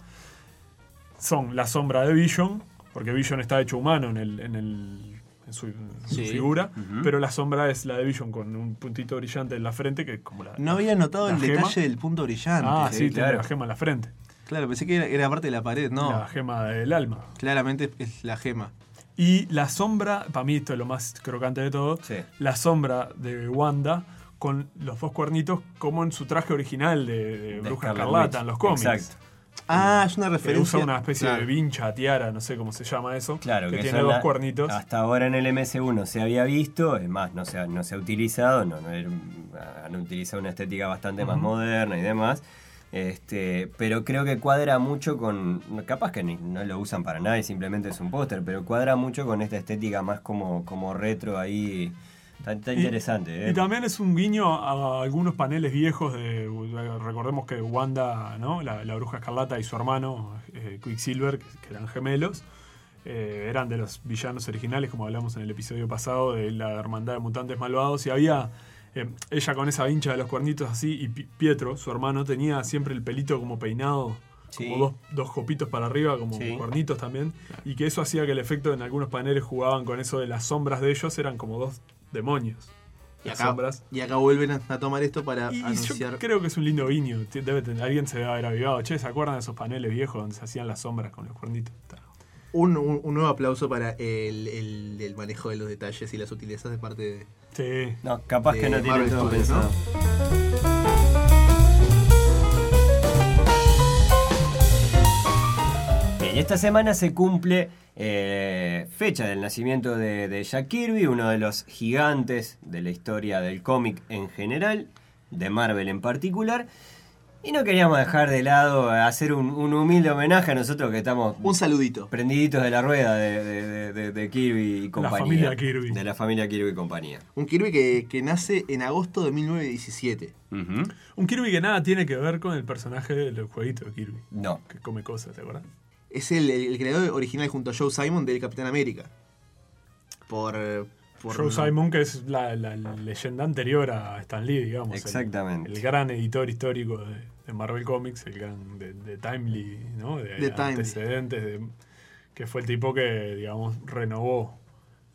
son la sombra de Vision, porque Vision está hecho humano en, el, en, el, en su, en su Sí. figura, pero la sombra es la de Vision con un puntito brillante en la frente, que es como la... No había notado el gema. detalle del punto brillante. Ah, Sí, sí, tiene claro. la gema en la frente. Claro, pensé que era, era parte de la pared. No, La gema del alma. claramente es la gema. Y la sombra, para mí esto es lo más crocante de todo, Sí. la sombra de Wanda con los dos cuernitos como en su traje original de, de De Bruja Escarlata en los cómics. Exacto. Ah, es una Que referencia. usa una especie Claro. de vincha, tiara, no sé cómo se llama eso. Claro, que, que tiene dos la- cuernitos. Hasta ahora en el MS1 se había visto, es más, no se ha, no se ha utilizado, no, no era- han utilizado una estética bastante más moderna y demás. Este, pero creo que cuadra mucho con. Capaz que ni- no lo usan para nada y simplemente es un póster, pero cuadra mucho con esta estética más como, como retro ahí. Está, está Y- interesante, ¿eh? Y también es un guiño a algunos paneles viejos de. Recordemos que Wanda, ¿no? La, la bruja escarlata y su hermano, eh, Quicksilver, que, eran gemelos, eh, eran de los villanos originales, como hablamos en el episodio pasado, de la hermandad de mutantes malvados. Y había. ella con esa vincha de los cuernitos así, y Pi- Pietro, su hermano, tenía siempre el pelito como peinado. Sí. Como dos, dos copitos para arriba, como Sí. cuernitos también. Y que eso hacía que el efecto en algunos paneles jugaban con eso de las sombras de ellos, eran como dos demonios. Y acá, sombras. y acá vuelven a, a tomar esto para Y anunciar. yo creo que es un lindo guiño. Ti- Debe tener- alguien se debe haber avivado. Che, ¿se acuerdan de esos paneles viejos donde se hacían las sombras con los cuernitos? Un, un- un nuevo aplauso para el, el- el manejo de los detalles y las sutilezas de parte de. Sí. No, capaz de que no Marvel todo Studios, ¿no? Y esta semana se cumple eh, fecha del nacimiento de, de Jack Kirby, uno de los gigantes de la historia del cómic en general, de Marvel en particular. Y no queríamos dejar de lado hacer un, un humilde homenaje a nosotros que estamos Un saludito. prendiditos de la rueda de, de- de- de- de Kirby y compañía. familia Kirby. De la familia Kirby y compañía. Un Kirby que, que nace en agosto de 1917. Ujú. Un Kirby que nada tiene que ver con el personaje del jueguito de Kirby. No. Que come cosas, ¿te acuerdas? Es el, el creador original junto a Joe Simon del Capitán América. Por. por Joe Simon, que es la, la leyenda anterior a Stan Lee, digamos. Exactamente. El, gran editor histórico de, de Marvel Comics, el gran de, de Timely, ¿no? De, De antecedentes, de- que fue el tipo que, digamos, renovó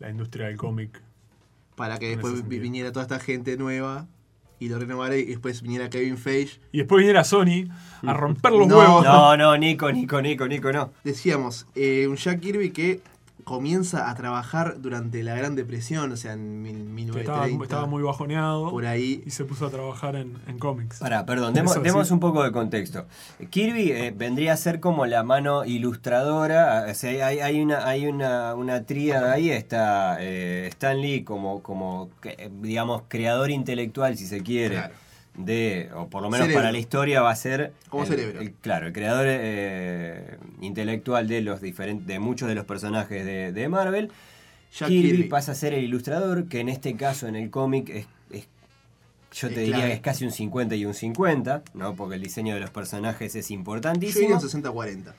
la industria del cómic. Para que después viniera toda esta gente nueva y lo renovara y después viniera Kevin Feige. Y después viniera Sony a romper los No. huevos. No, no, Nico, Nico, Nico, Nico, no. Decíamos, eh, un Jack Kirby que comienza a trabajar durante la Gran Depresión, o sea, en mil- Que estaba, 1930. estaba muy bajoneado por ahí. y se puso a trabajar en, en cómics. Pará, perdón, demos, Eso, demos sí. un poco de contexto. Kirby eh, vendría a ser como la mano ilustradora, o sea, hay, hay una, hay una, una tríada ahí, está eh, Stan Lee como, como, digamos, creador intelectual, si se quiere, Claro. De, o por lo menos Cerebro. para la historia va a ser... Como el- claro, el creador eh, intelectual de los diferentes, de muchos de los personajes de, de Marvel. Jack Kirby, Kirby. pasa a ser el ilustrador, que en este caso en el cómic es, es- yo Es te diría clave. que es casi un 50 y un 50, ¿no? Porque el diseño de los personajes es Yo importantísimo. un 60-40.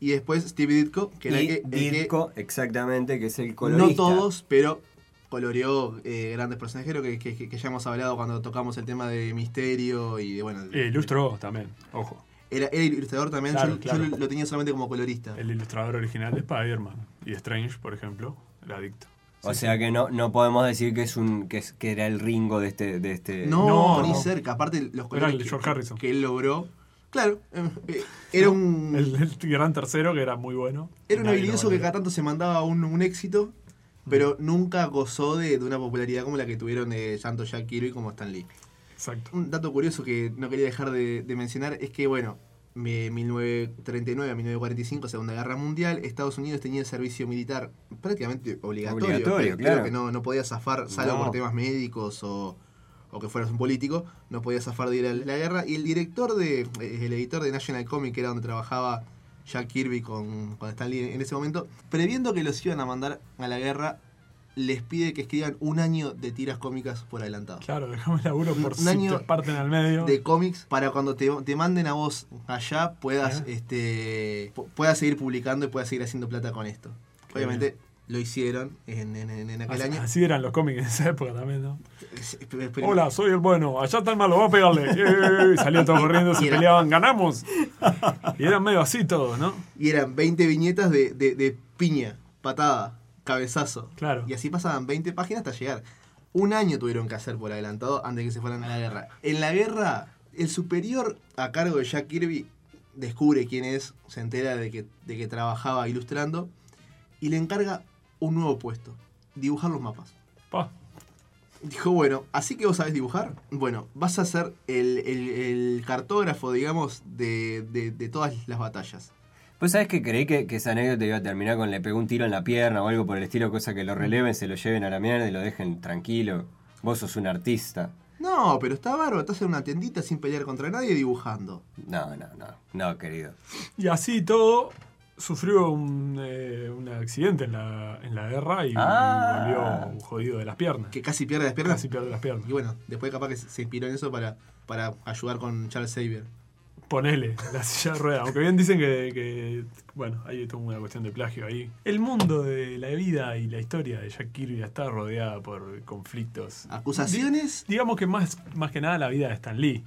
Y después Steve Ditko, que era el y que, el que- Ditko, exactamente, que es el colorista. no todos, pero coloreó eh, grandes personajes, creo que, que- que ya hemos hablado cuando tocamos el tema de Misterio y de, bueno... E ilustró también, ojo. Era, era ilustrador también, Claro, yo, claro. lo, lo tenía solamente como colorista. El ilustrador original de Spider-Man y Strange, por ejemplo, el adicto. O Sí, sea sí. que no, no podemos decir que es un que, es, que era el Ringo de este... De este No, No, ni no. cerca. Aparte, los Era colores el de que, George Harrison. que él logró. Claro, eh, eh, era un. El, el gran tercero que era muy bueno. Era un habilidoso que cada tanto se mandaba un, un éxito, pero nunca gozó de, de una popularidad como la que tuvieron eh, tanto Jack Kirby como Stan Lee. Exacto. Un dato curioso que no quería dejar de, de mencionar es que, bueno, de 1939 a 1945, Segunda Guerra Mundial, Estados Unidos tenía el servicio militar prácticamente obligatorio. Obligatorio, Creo claro. que no, no podía zafar, salvo No. por temas médicos o, o que fueras un político, no podía zafar de ir a la guerra. Y el director de, eh, el editor de National Comic, que era donde trabajaba Jack Kirby con, con Stan Lee en ese momento, previendo que los iban a mandar a la guerra, les pide que escriban un año de tiras cómicas por adelantado. Claro, dejamos el laburo por Un si año te parten al medio. de cómics para cuando te, te manden a vos allá puedas este pu- puedas seguir publicando y puedas seguir haciendo plata con esto. Obviamente lo hicieron en, en- en- en aquel Así, año. así eran los cómics en esa época también, ¿no? Es- pero- pero- Hola, soy el bueno, allá está el malo, vamos a pegarle. <laughs> ¡Eh! Y salían todos corriendo, se era- peleaban, ganamos. Y eran medio así todos, ¿no? Y eran 20 viñetas de, de- de piña, patada, cabezazo. Claro. Y así pasaban 20 páginas hasta llegar. Un año tuvieron que hacer por adelantado antes de que se fueran a la guerra. En la guerra, el superior a cargo de Jack Kirby descubre quién es, se entera de que, de que trabajaba ilustrando y le encarga un nuevo puesto, dibujar los mapas. Pa, Dijo, bueno, así que vos sabés dibujar, bueno, vas a ser el, el- el cartógrafo, digamos, de, de- de todas las batallas. Pues sabes que creí que, que esa anécdota iba a terminar con le pegó un tiro en la pierna o algo por el estilo, cosa que lo releven, se lo lleven a la mierda y lo dejen tranquilo. Vos sos un artista. No, pero está bárbaro, estás en una tiendita sin pelear contra nadie dibujando. No, no, no, no, querido. Y así todo, sufrió un, eh, un accidente en la, en la guerra y, Ah. volvió jodido de las piernas. Que casi pierde las piernas. Casi pierde las piernas. Y bueno, después capaz que se inspiró en eso para, para ayudar con Charles Xavier. Ponele la silla de ruedas. Aunque bien dicen que, que, bueno, hay toda una cuestión de plagio ahí. El mundo de la vida y la historia de Jack Kirby está rodeada por conflictos. Acusaciones. Digamos que más, más que nada la vida de Stan Lee.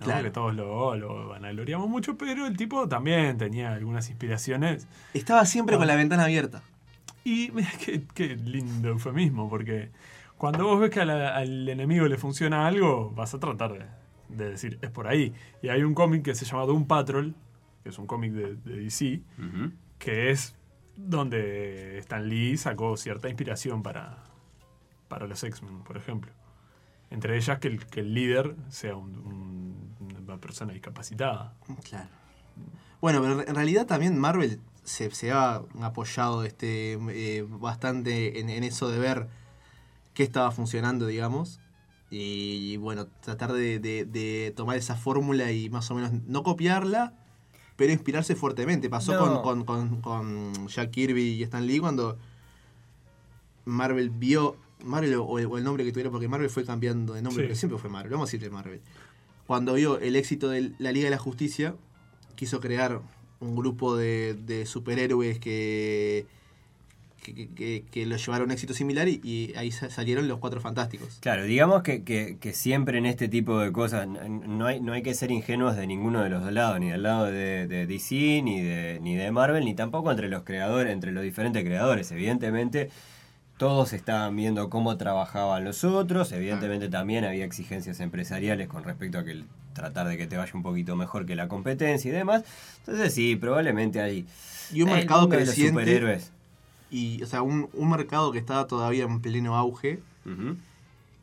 Claro. Que todos lo, lo vanagloriamos mucho, pero el tipo también tenía algunas inspiraciones. Estaba siempre con la ventana abierta. Y <laughs> mira qué, qué lindo eufemismo, porque cuando vos ves que la- al enemigo le funciona algo, vas a tratar de, de decir, es por ahí. Y hay un cómic que se llama Doom Patrol, que es un cómic de, de DC, que es donde Stan Lee sacó cierta inspiración para, para los X-Men, por ejemplo. Entre ellas que el, que el líder sea un- un- una persona discapacitada. Claro. Bueno, pero en realidad también Marvel se, se ha apoyado este, eh, bastante en, en eso de ver qué estaba funcionando, digamos. Y, bueno, tratar de, de- de tomar esa fórmula y más o menos no copiarla, pero inspirarse fuertemente. Pasó No. con, con, con, con Jack Kirby y Stan Lee cuando Marvel vio, Marvel o el, o el nombre que tuviera, porque Marvel fue cambiando de nombre, Sí. pero siempre fue Marvel, vamos a decirle Marvel. Cuando vio el éxito de la Liga de la Justicia, quiso crear un grupo de, de superhéroes que, que, que- lo llevaron a un éxito similar y, y ahí sa- salieron los Cuatro Fantásticos. Claro, digamos que, que- siempre en este tipo de cosas no hay, no hay que ser ingenuos de ninguno de los dos lados, ni del lado de, de DC, ni de, ni de Marvel, ni tampoco entre los creadores, entre los diferentes creadores. Evidentemente, todos estaban viendo cómo trabajaban los otros, evidentemente también había exigencias empresariales con respecto a que tratar de que te vaya un poquito mejor que la competencia y demás. Entonces sí, probablemente hay Y un mercado de los superhéroes. Y, o sea, un, un mercado que estaba todavía en pleno auge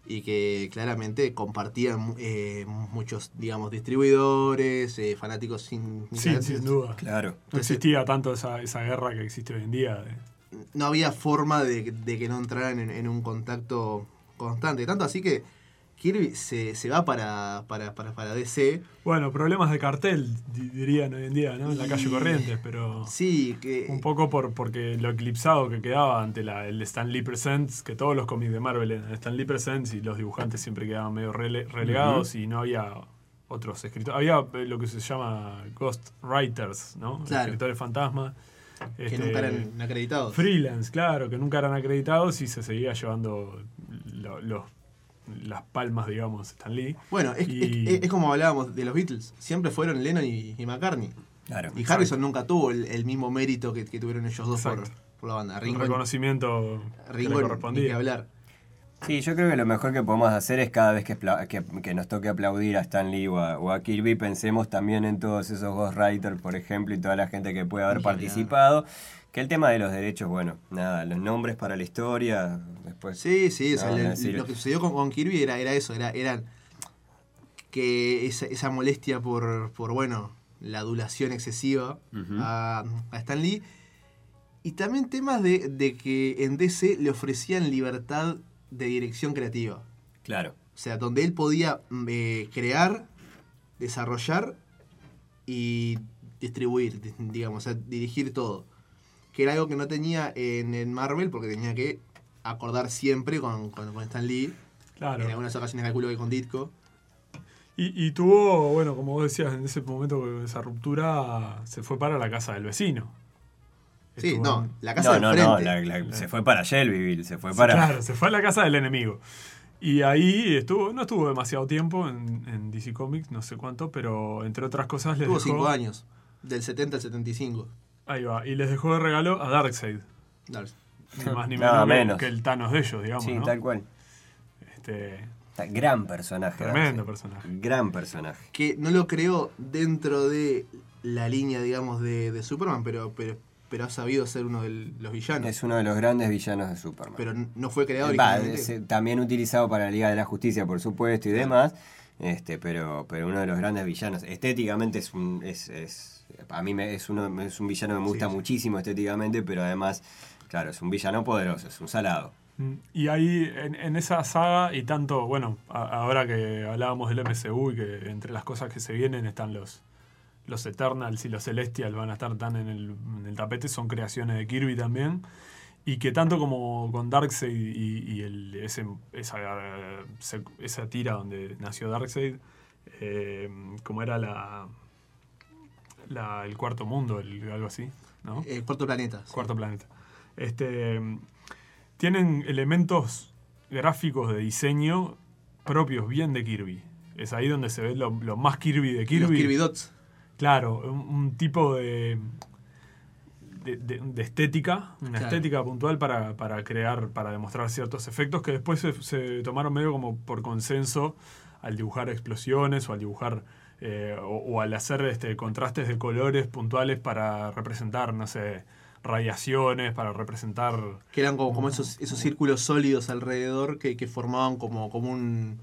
y que claramente compartían eh, muchos, digamos, distribuidores, eh, fanáticos sin... Sí, sin duda. Claro. No existía tanto esa, esa guerra que existe hoy en día. de- No había forma de, de que no entraran en, en un contacto constante. Tanto así que Kirby se, se va para, para, para, para DC. Bueno, problemas de cartel, di- dirían hoy en día, ¿no? En la calle Corrientes, pero Sí, que... un poco por porque lo eclipsado que quedaba ante la, el Stan Lee Presents, que todos los cómics de Marvel eran Stan Lee Presents y los dibujantes siempre quedaban medio rele- relegados y no había otros escritores. Había eh, lo que se llama Ghost Writers, ¿no? Claro. Escritores fantasma. que Este, nunca eran acreditados. Freelance, claro, que nunca eran acreditados y se seguía llevando lo- los- las palmas, digamos, Stan Lee. Bueno, es, Y- es- es como hablábamos de los Beatles. Siempre fueron Lennon y, y McCartney. Claro. Y Harrison nunca tuvo el, el mismo mérito que, que tuvieron ellos dos por, la banda. Un Ringo, reconocimiento que le Ringo que correspondía. hablar. Sí, yo creo que lo mejor que podemos hacer es cada vez que, que, que nos toque aplaudir a Stan Lee o a, o a Kirby, pensemos también en todos esos ghostwriters, por ejemplo, y toda la gente que puede haber participado. Que el tema de los derechos, bueno, nada, los nombres para la historia, después... Sí, sí, o sea, lo que sucedió con, con Kirby era, era eso, era, eran que esa, esa molestia por, por, bueno, la adulación excesiva a, a Stan Lee. Y también temas de, de que en DC le ofrecían libertad de dirección creativa. Claro. O sea, donde él podía eh, crear, desarrollar y distribuir, di- digamos, o sea, dirigir todo. Que era algo que no tenía en, en Marvel porque tenía que acordar siempre con, con, con Stan Lee. Claro. En algunas ocasiones calculo que con Ditko. Y, y tuvo, bueno, como vos decías, en ese momento, esa ruptura, se fue para la casa del vecino. Sí, Estuvo no, en- la casa No, del no, frente. no, la- la- se fue para Shelbyville, se fue para... Claro, se fue a la casa del enemigo. Y ahí estuvo, no estuvo demasiado tiempo en, en DC Comics, no sé cuánto, pero entre otras cosas les Tuvo dejó. cinco años. Del 70 al 75. Ahí va. Y les dejó de regalo a Darkseid. Dale. Ni más ni <laughs> Nada menos, que- menos. Que, el Thanos de ellos, digamos. sí, ¿no? tal cual. Este, Gran personaje. Tremendo Darkseid. personaje. Gran personaje. Que no lo creó dentro de la línea, digamos, de, de Superman, pero, pero, pero ha sabido ser uno de los villanos. Es uno de los grandes villanos de Superman. Pero no fue creado Va, originalmente. es, eh, también utilizado para la Liga de la Justicia, por supuesto, y demás. Este, pero, pero uno de los grandes villanos. Estéticamente es un, es, es- a mí me, es uno, es un villano que me gusta Sí, sí. muchísimo estéticamente, pero además, claro, es un villano poderoso, es un salado. Mm, Y ahí, en, en esa saga, y tanto, bueno, a- ahora que hablábamos del MCU y que entre las cosas que se vienen están los, los Eternals y los Celestials van a estar tan en el, en el tapete, son creaciones de Kirby también. Y que tanto como con Darkseid y, y el, ese, esa, esa tira donde nació Darkseid, eh, como era la, la- el cuarto mundo, el- algo así, ¿no? El cuarto planeta. sí. Cuarto planeta. Este, tienen elementos gráficos de diseño propios bien de Kirby. Es ahí donde se ve lo, lo más Kirby de Kirby. Los Kirby Dots. Claro, un, un tipo de, de, de- de estética, una Claro. estética puntual para, para crear, para demostrar ciertos efectos que después se, se tomaron medio como por consenso al dibujar explosiones o al dibujar eh, o, o al hacer este, contrastes de colores puntuales para representar, no sé, radiaciones, para representar... Que eran como, como esos, esos círculos sólidos alrededor que, que formaban como, como un,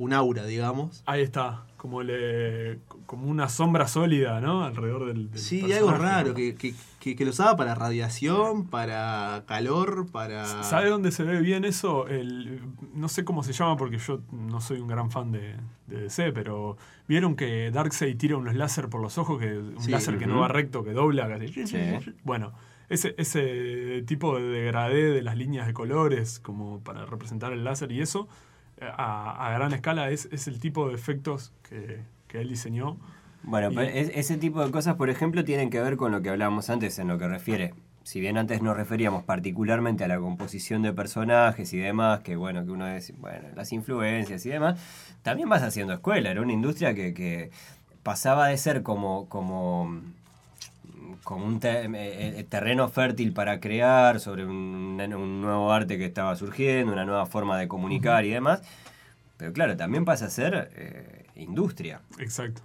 un aura, digamos. Ahí está, como, le, como una sombra sólida, ¿no? Alrededor del... del Sí, personaje, algo raro, que, que, que, que lo usaba para radiación, para calor, para... ¿Sabe dónde se ve bien eso? El, no sé cómo se llama porque yo no soy un gran fan de, de DC, pero vieron que Darkseid tira unos láser por los ojos, que un Sí. láser que no va recto, que dobla. hace- Sí. <laughs> Bueno, ese, ese tipo de degradé de las líneas de colores, como para representar el láser y eso, a, a gran escala es, es el tipo de efectos que, que él diseñó. Bueno, Y- pero es- ese tipo de cosas, por ejemplo, tienen que ver con lo que hablábamos antes en lo que refiere. Si bien antes nos referíamos particularmente a la composición de personajes y demás, que bueno, que uno dice, bueno, las influencias y demás, también vas haciendo escuela. Era una industria que, que pasaba de ser como, como, como un te- eh, eh, terreno fértil para crear sobre un, un nuevo arte que estaba surgiendo, una nueva forma de comunicar y demás. Pero claro, también pasa a ser eh, industria. Exacto.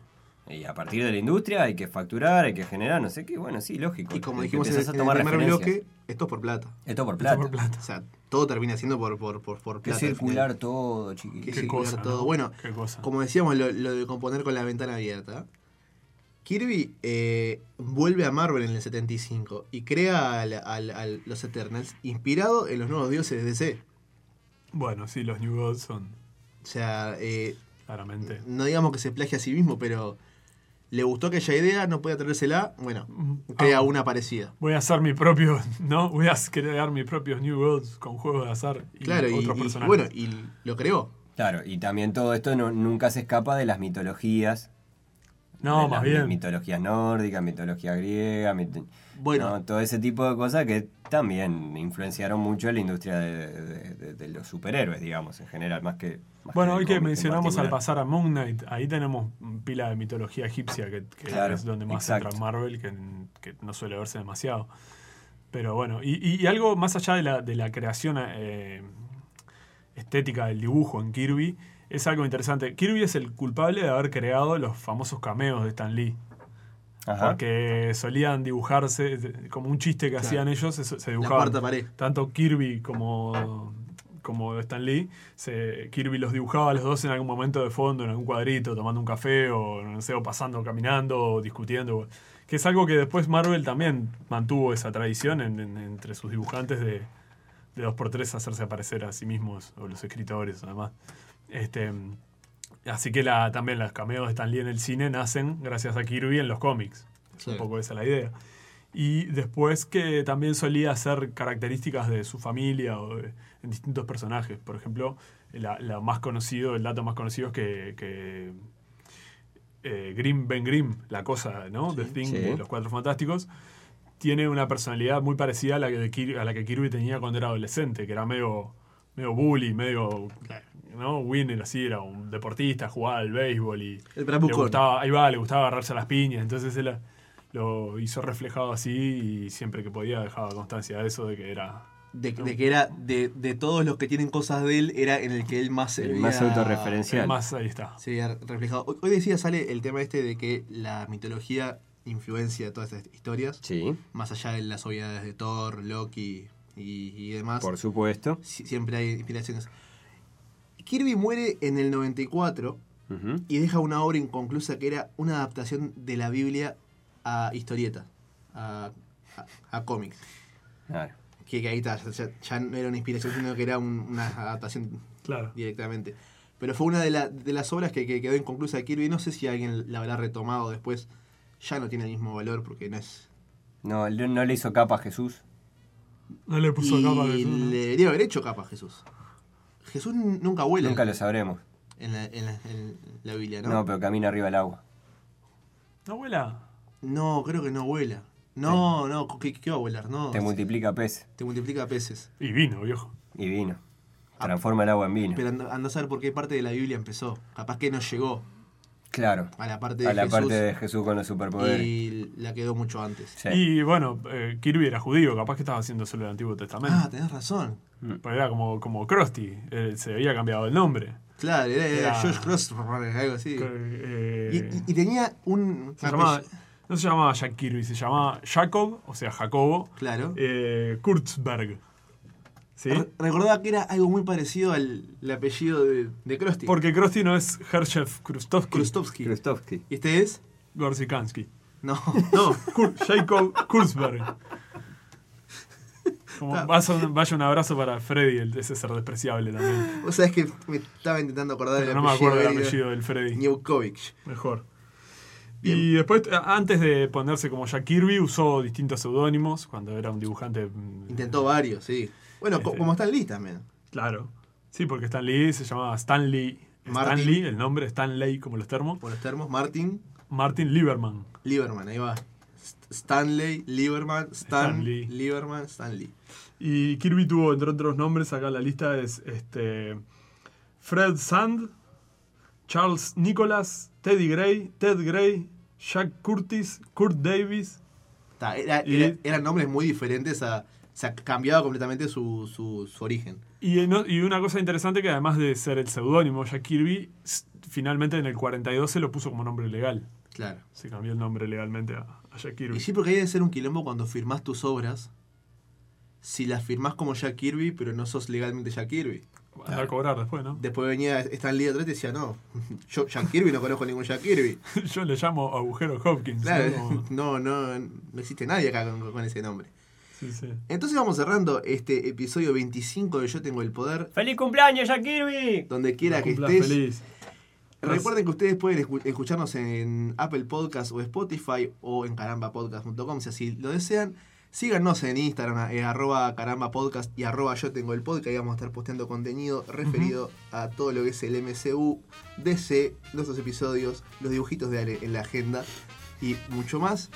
Y a partir de la industria hay que facturar, hay que generar, no sé qué, bueno, sí, lógico. Y como dijimos en, empezás a en el tomar primer bloque, Esto es por plata. Esto por Esto plata. por plata. O sea, todo termina siendo por, por, por, por Que plata. al circular todo, Que chiquito. Qué circular cosa, todo. ¿no? Bueno, Qué cosa. como decíamos, lo, lo de componer con la ventana abierta. Kirby eh, vuelve a Marvel en el 75 y crea al- al- al- los Eternals inspirado en los nuevos dioses de DC. Bueno, sí, los New Gods son O sea, eh, claramente. no digamos que se plagie a sí mismo, pero le gustó aquella idea, no podía traérsela, bueno, crea Ah. una parecida. Voy a hacer mi propio, <laughs> ¿no? Voy a crear mis propios New Gods con juegos de azar y Claro, otros y- y personajes. bueno, y lo creó. Claro, y también todo esto no- nunca se escapa de las mitologías. No, de más bien. Mitologías nórdicas, mitología griega, mit- Bueno, ¿no? todo ese tipo de cosas que también influenciaron mucho en la industria de, de- de- de los superhéroes, digamos, en general, más que... más Bueno, el hoy que mencionamos al pasar a Moon Knight, ahí tenemos pila de mitología egipcia, que, que Claro, es donde más exacto. entra Marvel, que, que no suele verse demasiado. Pero bueno, y, y- y algo más allá de la, de la creación eh, estética del dibujo en Kirby, es algo interesante. Kirby es el culpable de haber creado los famosos cameos de Stan Lee. Ajá. Porque solían dibujarse, como un chiste que Claro. hacían ellos, se, la dibujaban cuarta pared. tanto Kirby como, como Stan Lee, se, Kirby los dibujaba a los dos en algún momento de fondo, en algún cuadrito, tomando un café o no sé, o pasando, caminando, o discutiendo. Que es algo que después Marvel también mantuvo esa tradición en- en- entre sus dibujantes de, de 2x3 hacerse aparecer a sí mismos, o los escritores además. Este, así que la, también los cameos de Stan Lee en el cine nacen gracias a Kirby en los cómics. Sí. un poco esa la idea. Y después que también solía hacer características de su familia o de- en distintos personajes. Por ejemplo, la, la más conocido, el dato más conocido es que, que eh, Grimm, Ben Grimm, la cosa, ¿no? The Thing, Sí. de los Cuatro Fantásticos, tiene una personalidad muy parecida a la que, de a la que Kirby tenía cuando era adolescente, que era medio, medio bully, medio, ¿no? Winner, así, era un deportista, jugaba al béisbol y El le gustaba, ahí va, le gustaba agarrarse a las piñas, entonces él lo hizo reflejado así y siempre que podía dejaba constancia de eso, de que era... De, de que era de, de todos los que tienen cosas de él, era en el que él más se El veía- más autorreferencial. Más ahí está. se veía reflejado. Hoy, hoy decía, sale el tema este de que la mitología influencia todas estas historias, Sí, más allá de las obviedades de Thor, Loki y, y demás. por supuesto. si- siempre hay inspiraciones. Kirby muere en el 94 Ujú. y deja una obra inconclusa que era una adaptación de la Biblia a historieta, a, a, a cómics. Claro. Que, que ahí está, ya, ya no era una inspiración, sino que era un- una adaptación Claro. directamente. Pero fue una de, la- de las obras que, que quedó inconclusa de Kirby. No sé si alguien la habrá retomado después. Ya no tiene el mismo valor porque no es. No, no le hizo capa a Jesús. No le puso y capa de le debería haber hecho capa a Jesús. Jesús nunca vuela Nunca lo sabremos. en, la, en, la, en la Biblia, ¿no? No, pero camina arriba del agua. ¿No, abuela? No, creo que no vuela. No, no, ¿qué, qué va a volar? No, Te multiplica peces te multiplica peces. Y vino, viejo. y vino. Transforma el agua en vino. Pero anda a saber por qué parte de la Biblia empezó. Capaz que no llegó Claro. a la parte de A la Jesús parte de Jesús con los superpoderes. y la quedó mucho antes. Sí. Y bueno, eh, Kirby era judío, capaz que estaba haciendo solo el Antiguo Testamento. Ah, tenés razón. Pero era como, como Krusty, eh, se había cambiado el nombre. Claro, era, era Era- George Cross, algo así. Eh, Y, y- y tenía un. se llamaba- no se llamaba Jack Kirby, se llamaba Jacob, o sea, Jacobo, Claro. eh, Kurtzberg. Recordaba que era algo muy parecido al el apellido de, de Krusty. Porque Krusty no es Hershef Krustovsky, Krustovsky. Krustovsky. ¿Y este es? Gorsikansky. No, <laughs> no. Kur- Jacob Kurtzberg. Como vaso- vaya un abrazo para Freddy, el, ese ser despreciable también. Vos sabés que me estaba intentando acordar Pero del no me apellido. acuerdo del de él, apellido del Freddy. Newkovich. Mejor. Y después, antes de ponerse como Jack Kirby, usó distintos seudónimos cuando era un dibujante. mm, Intentó varios, sí. Bueno, Este. como Stan Lee también. Claro. Sí, porque Stan Lee se llamaba Stanley. Martin. Stanley, el nombre, Stanley, como los termos. Por los termos, Martin Martin Lieberman. Lieberman, ahí va. St- Stanley, Lieberman, Stan, Stan Lee. Lieberman, Stan Lee. Y Kirby tuvo, entre otros nombres, acá en la lista es este Fred Sand, Charles Nicholas, Teddy Gray, Ted Gray, Jack Curtis, Kurt Davis. Ta, era- Y- era- eran nombres muy diferentes a. O sea, cambiaba completamente su, su, su origen. Y, no- y una cosa interesante que además de ser el seudónimo Jack Kirby, finalmente en el 42 se lo puso como nombre legal. Claro. Se cambió el nombre legalmente a, a Jack Kirby. Y sí, porque hay de ser un quilombo cuando firmás tus obras si la firmás como Jack Kirby, pero no sos legalmente Jack Kirby. A cobrar después, ¿no? Después venía Stan Lee atrás y decía, no, <laughs> yo Jack Kirby no conozco ningún Jack Kirby. <laughs> Yo le llamo agujero Hopkins. Claro, ¿no? Como- <laughs> no, no, no existe nadie acá con, con ese nombre. Sí, sí. Entonces vamos cerrando este episodio 25 de Yo Tengo el Poder. ¡Feliz cumpleaños, Jack Kirby! Donde quiera que estés. feliz. Recuerden que ustedes pueden escu- escucharnos en Apple Podcast o Spotify o en carambapodcast.com si así lo desean. Síganos en Instagram, eh, arroba carambapodcast y arroba yo tengo el podcast. Ahí vamos a estar posteando contenido referido a todo lo que es el MCU, DC, nuestros episodios, los dibujitos de Ale en la agenda y mucho más.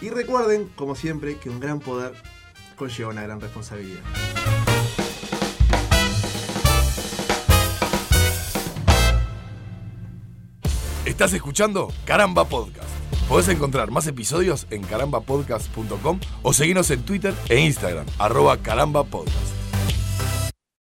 Y recuerden, como siempre, que un gran poder conlleva una gran responsabilidad. Estás escuchando Caramba Podcast. Podés encontrar más episodios en carambapodcast.com o seguirnos en Twitter e Instagram, arroba carambapodcast.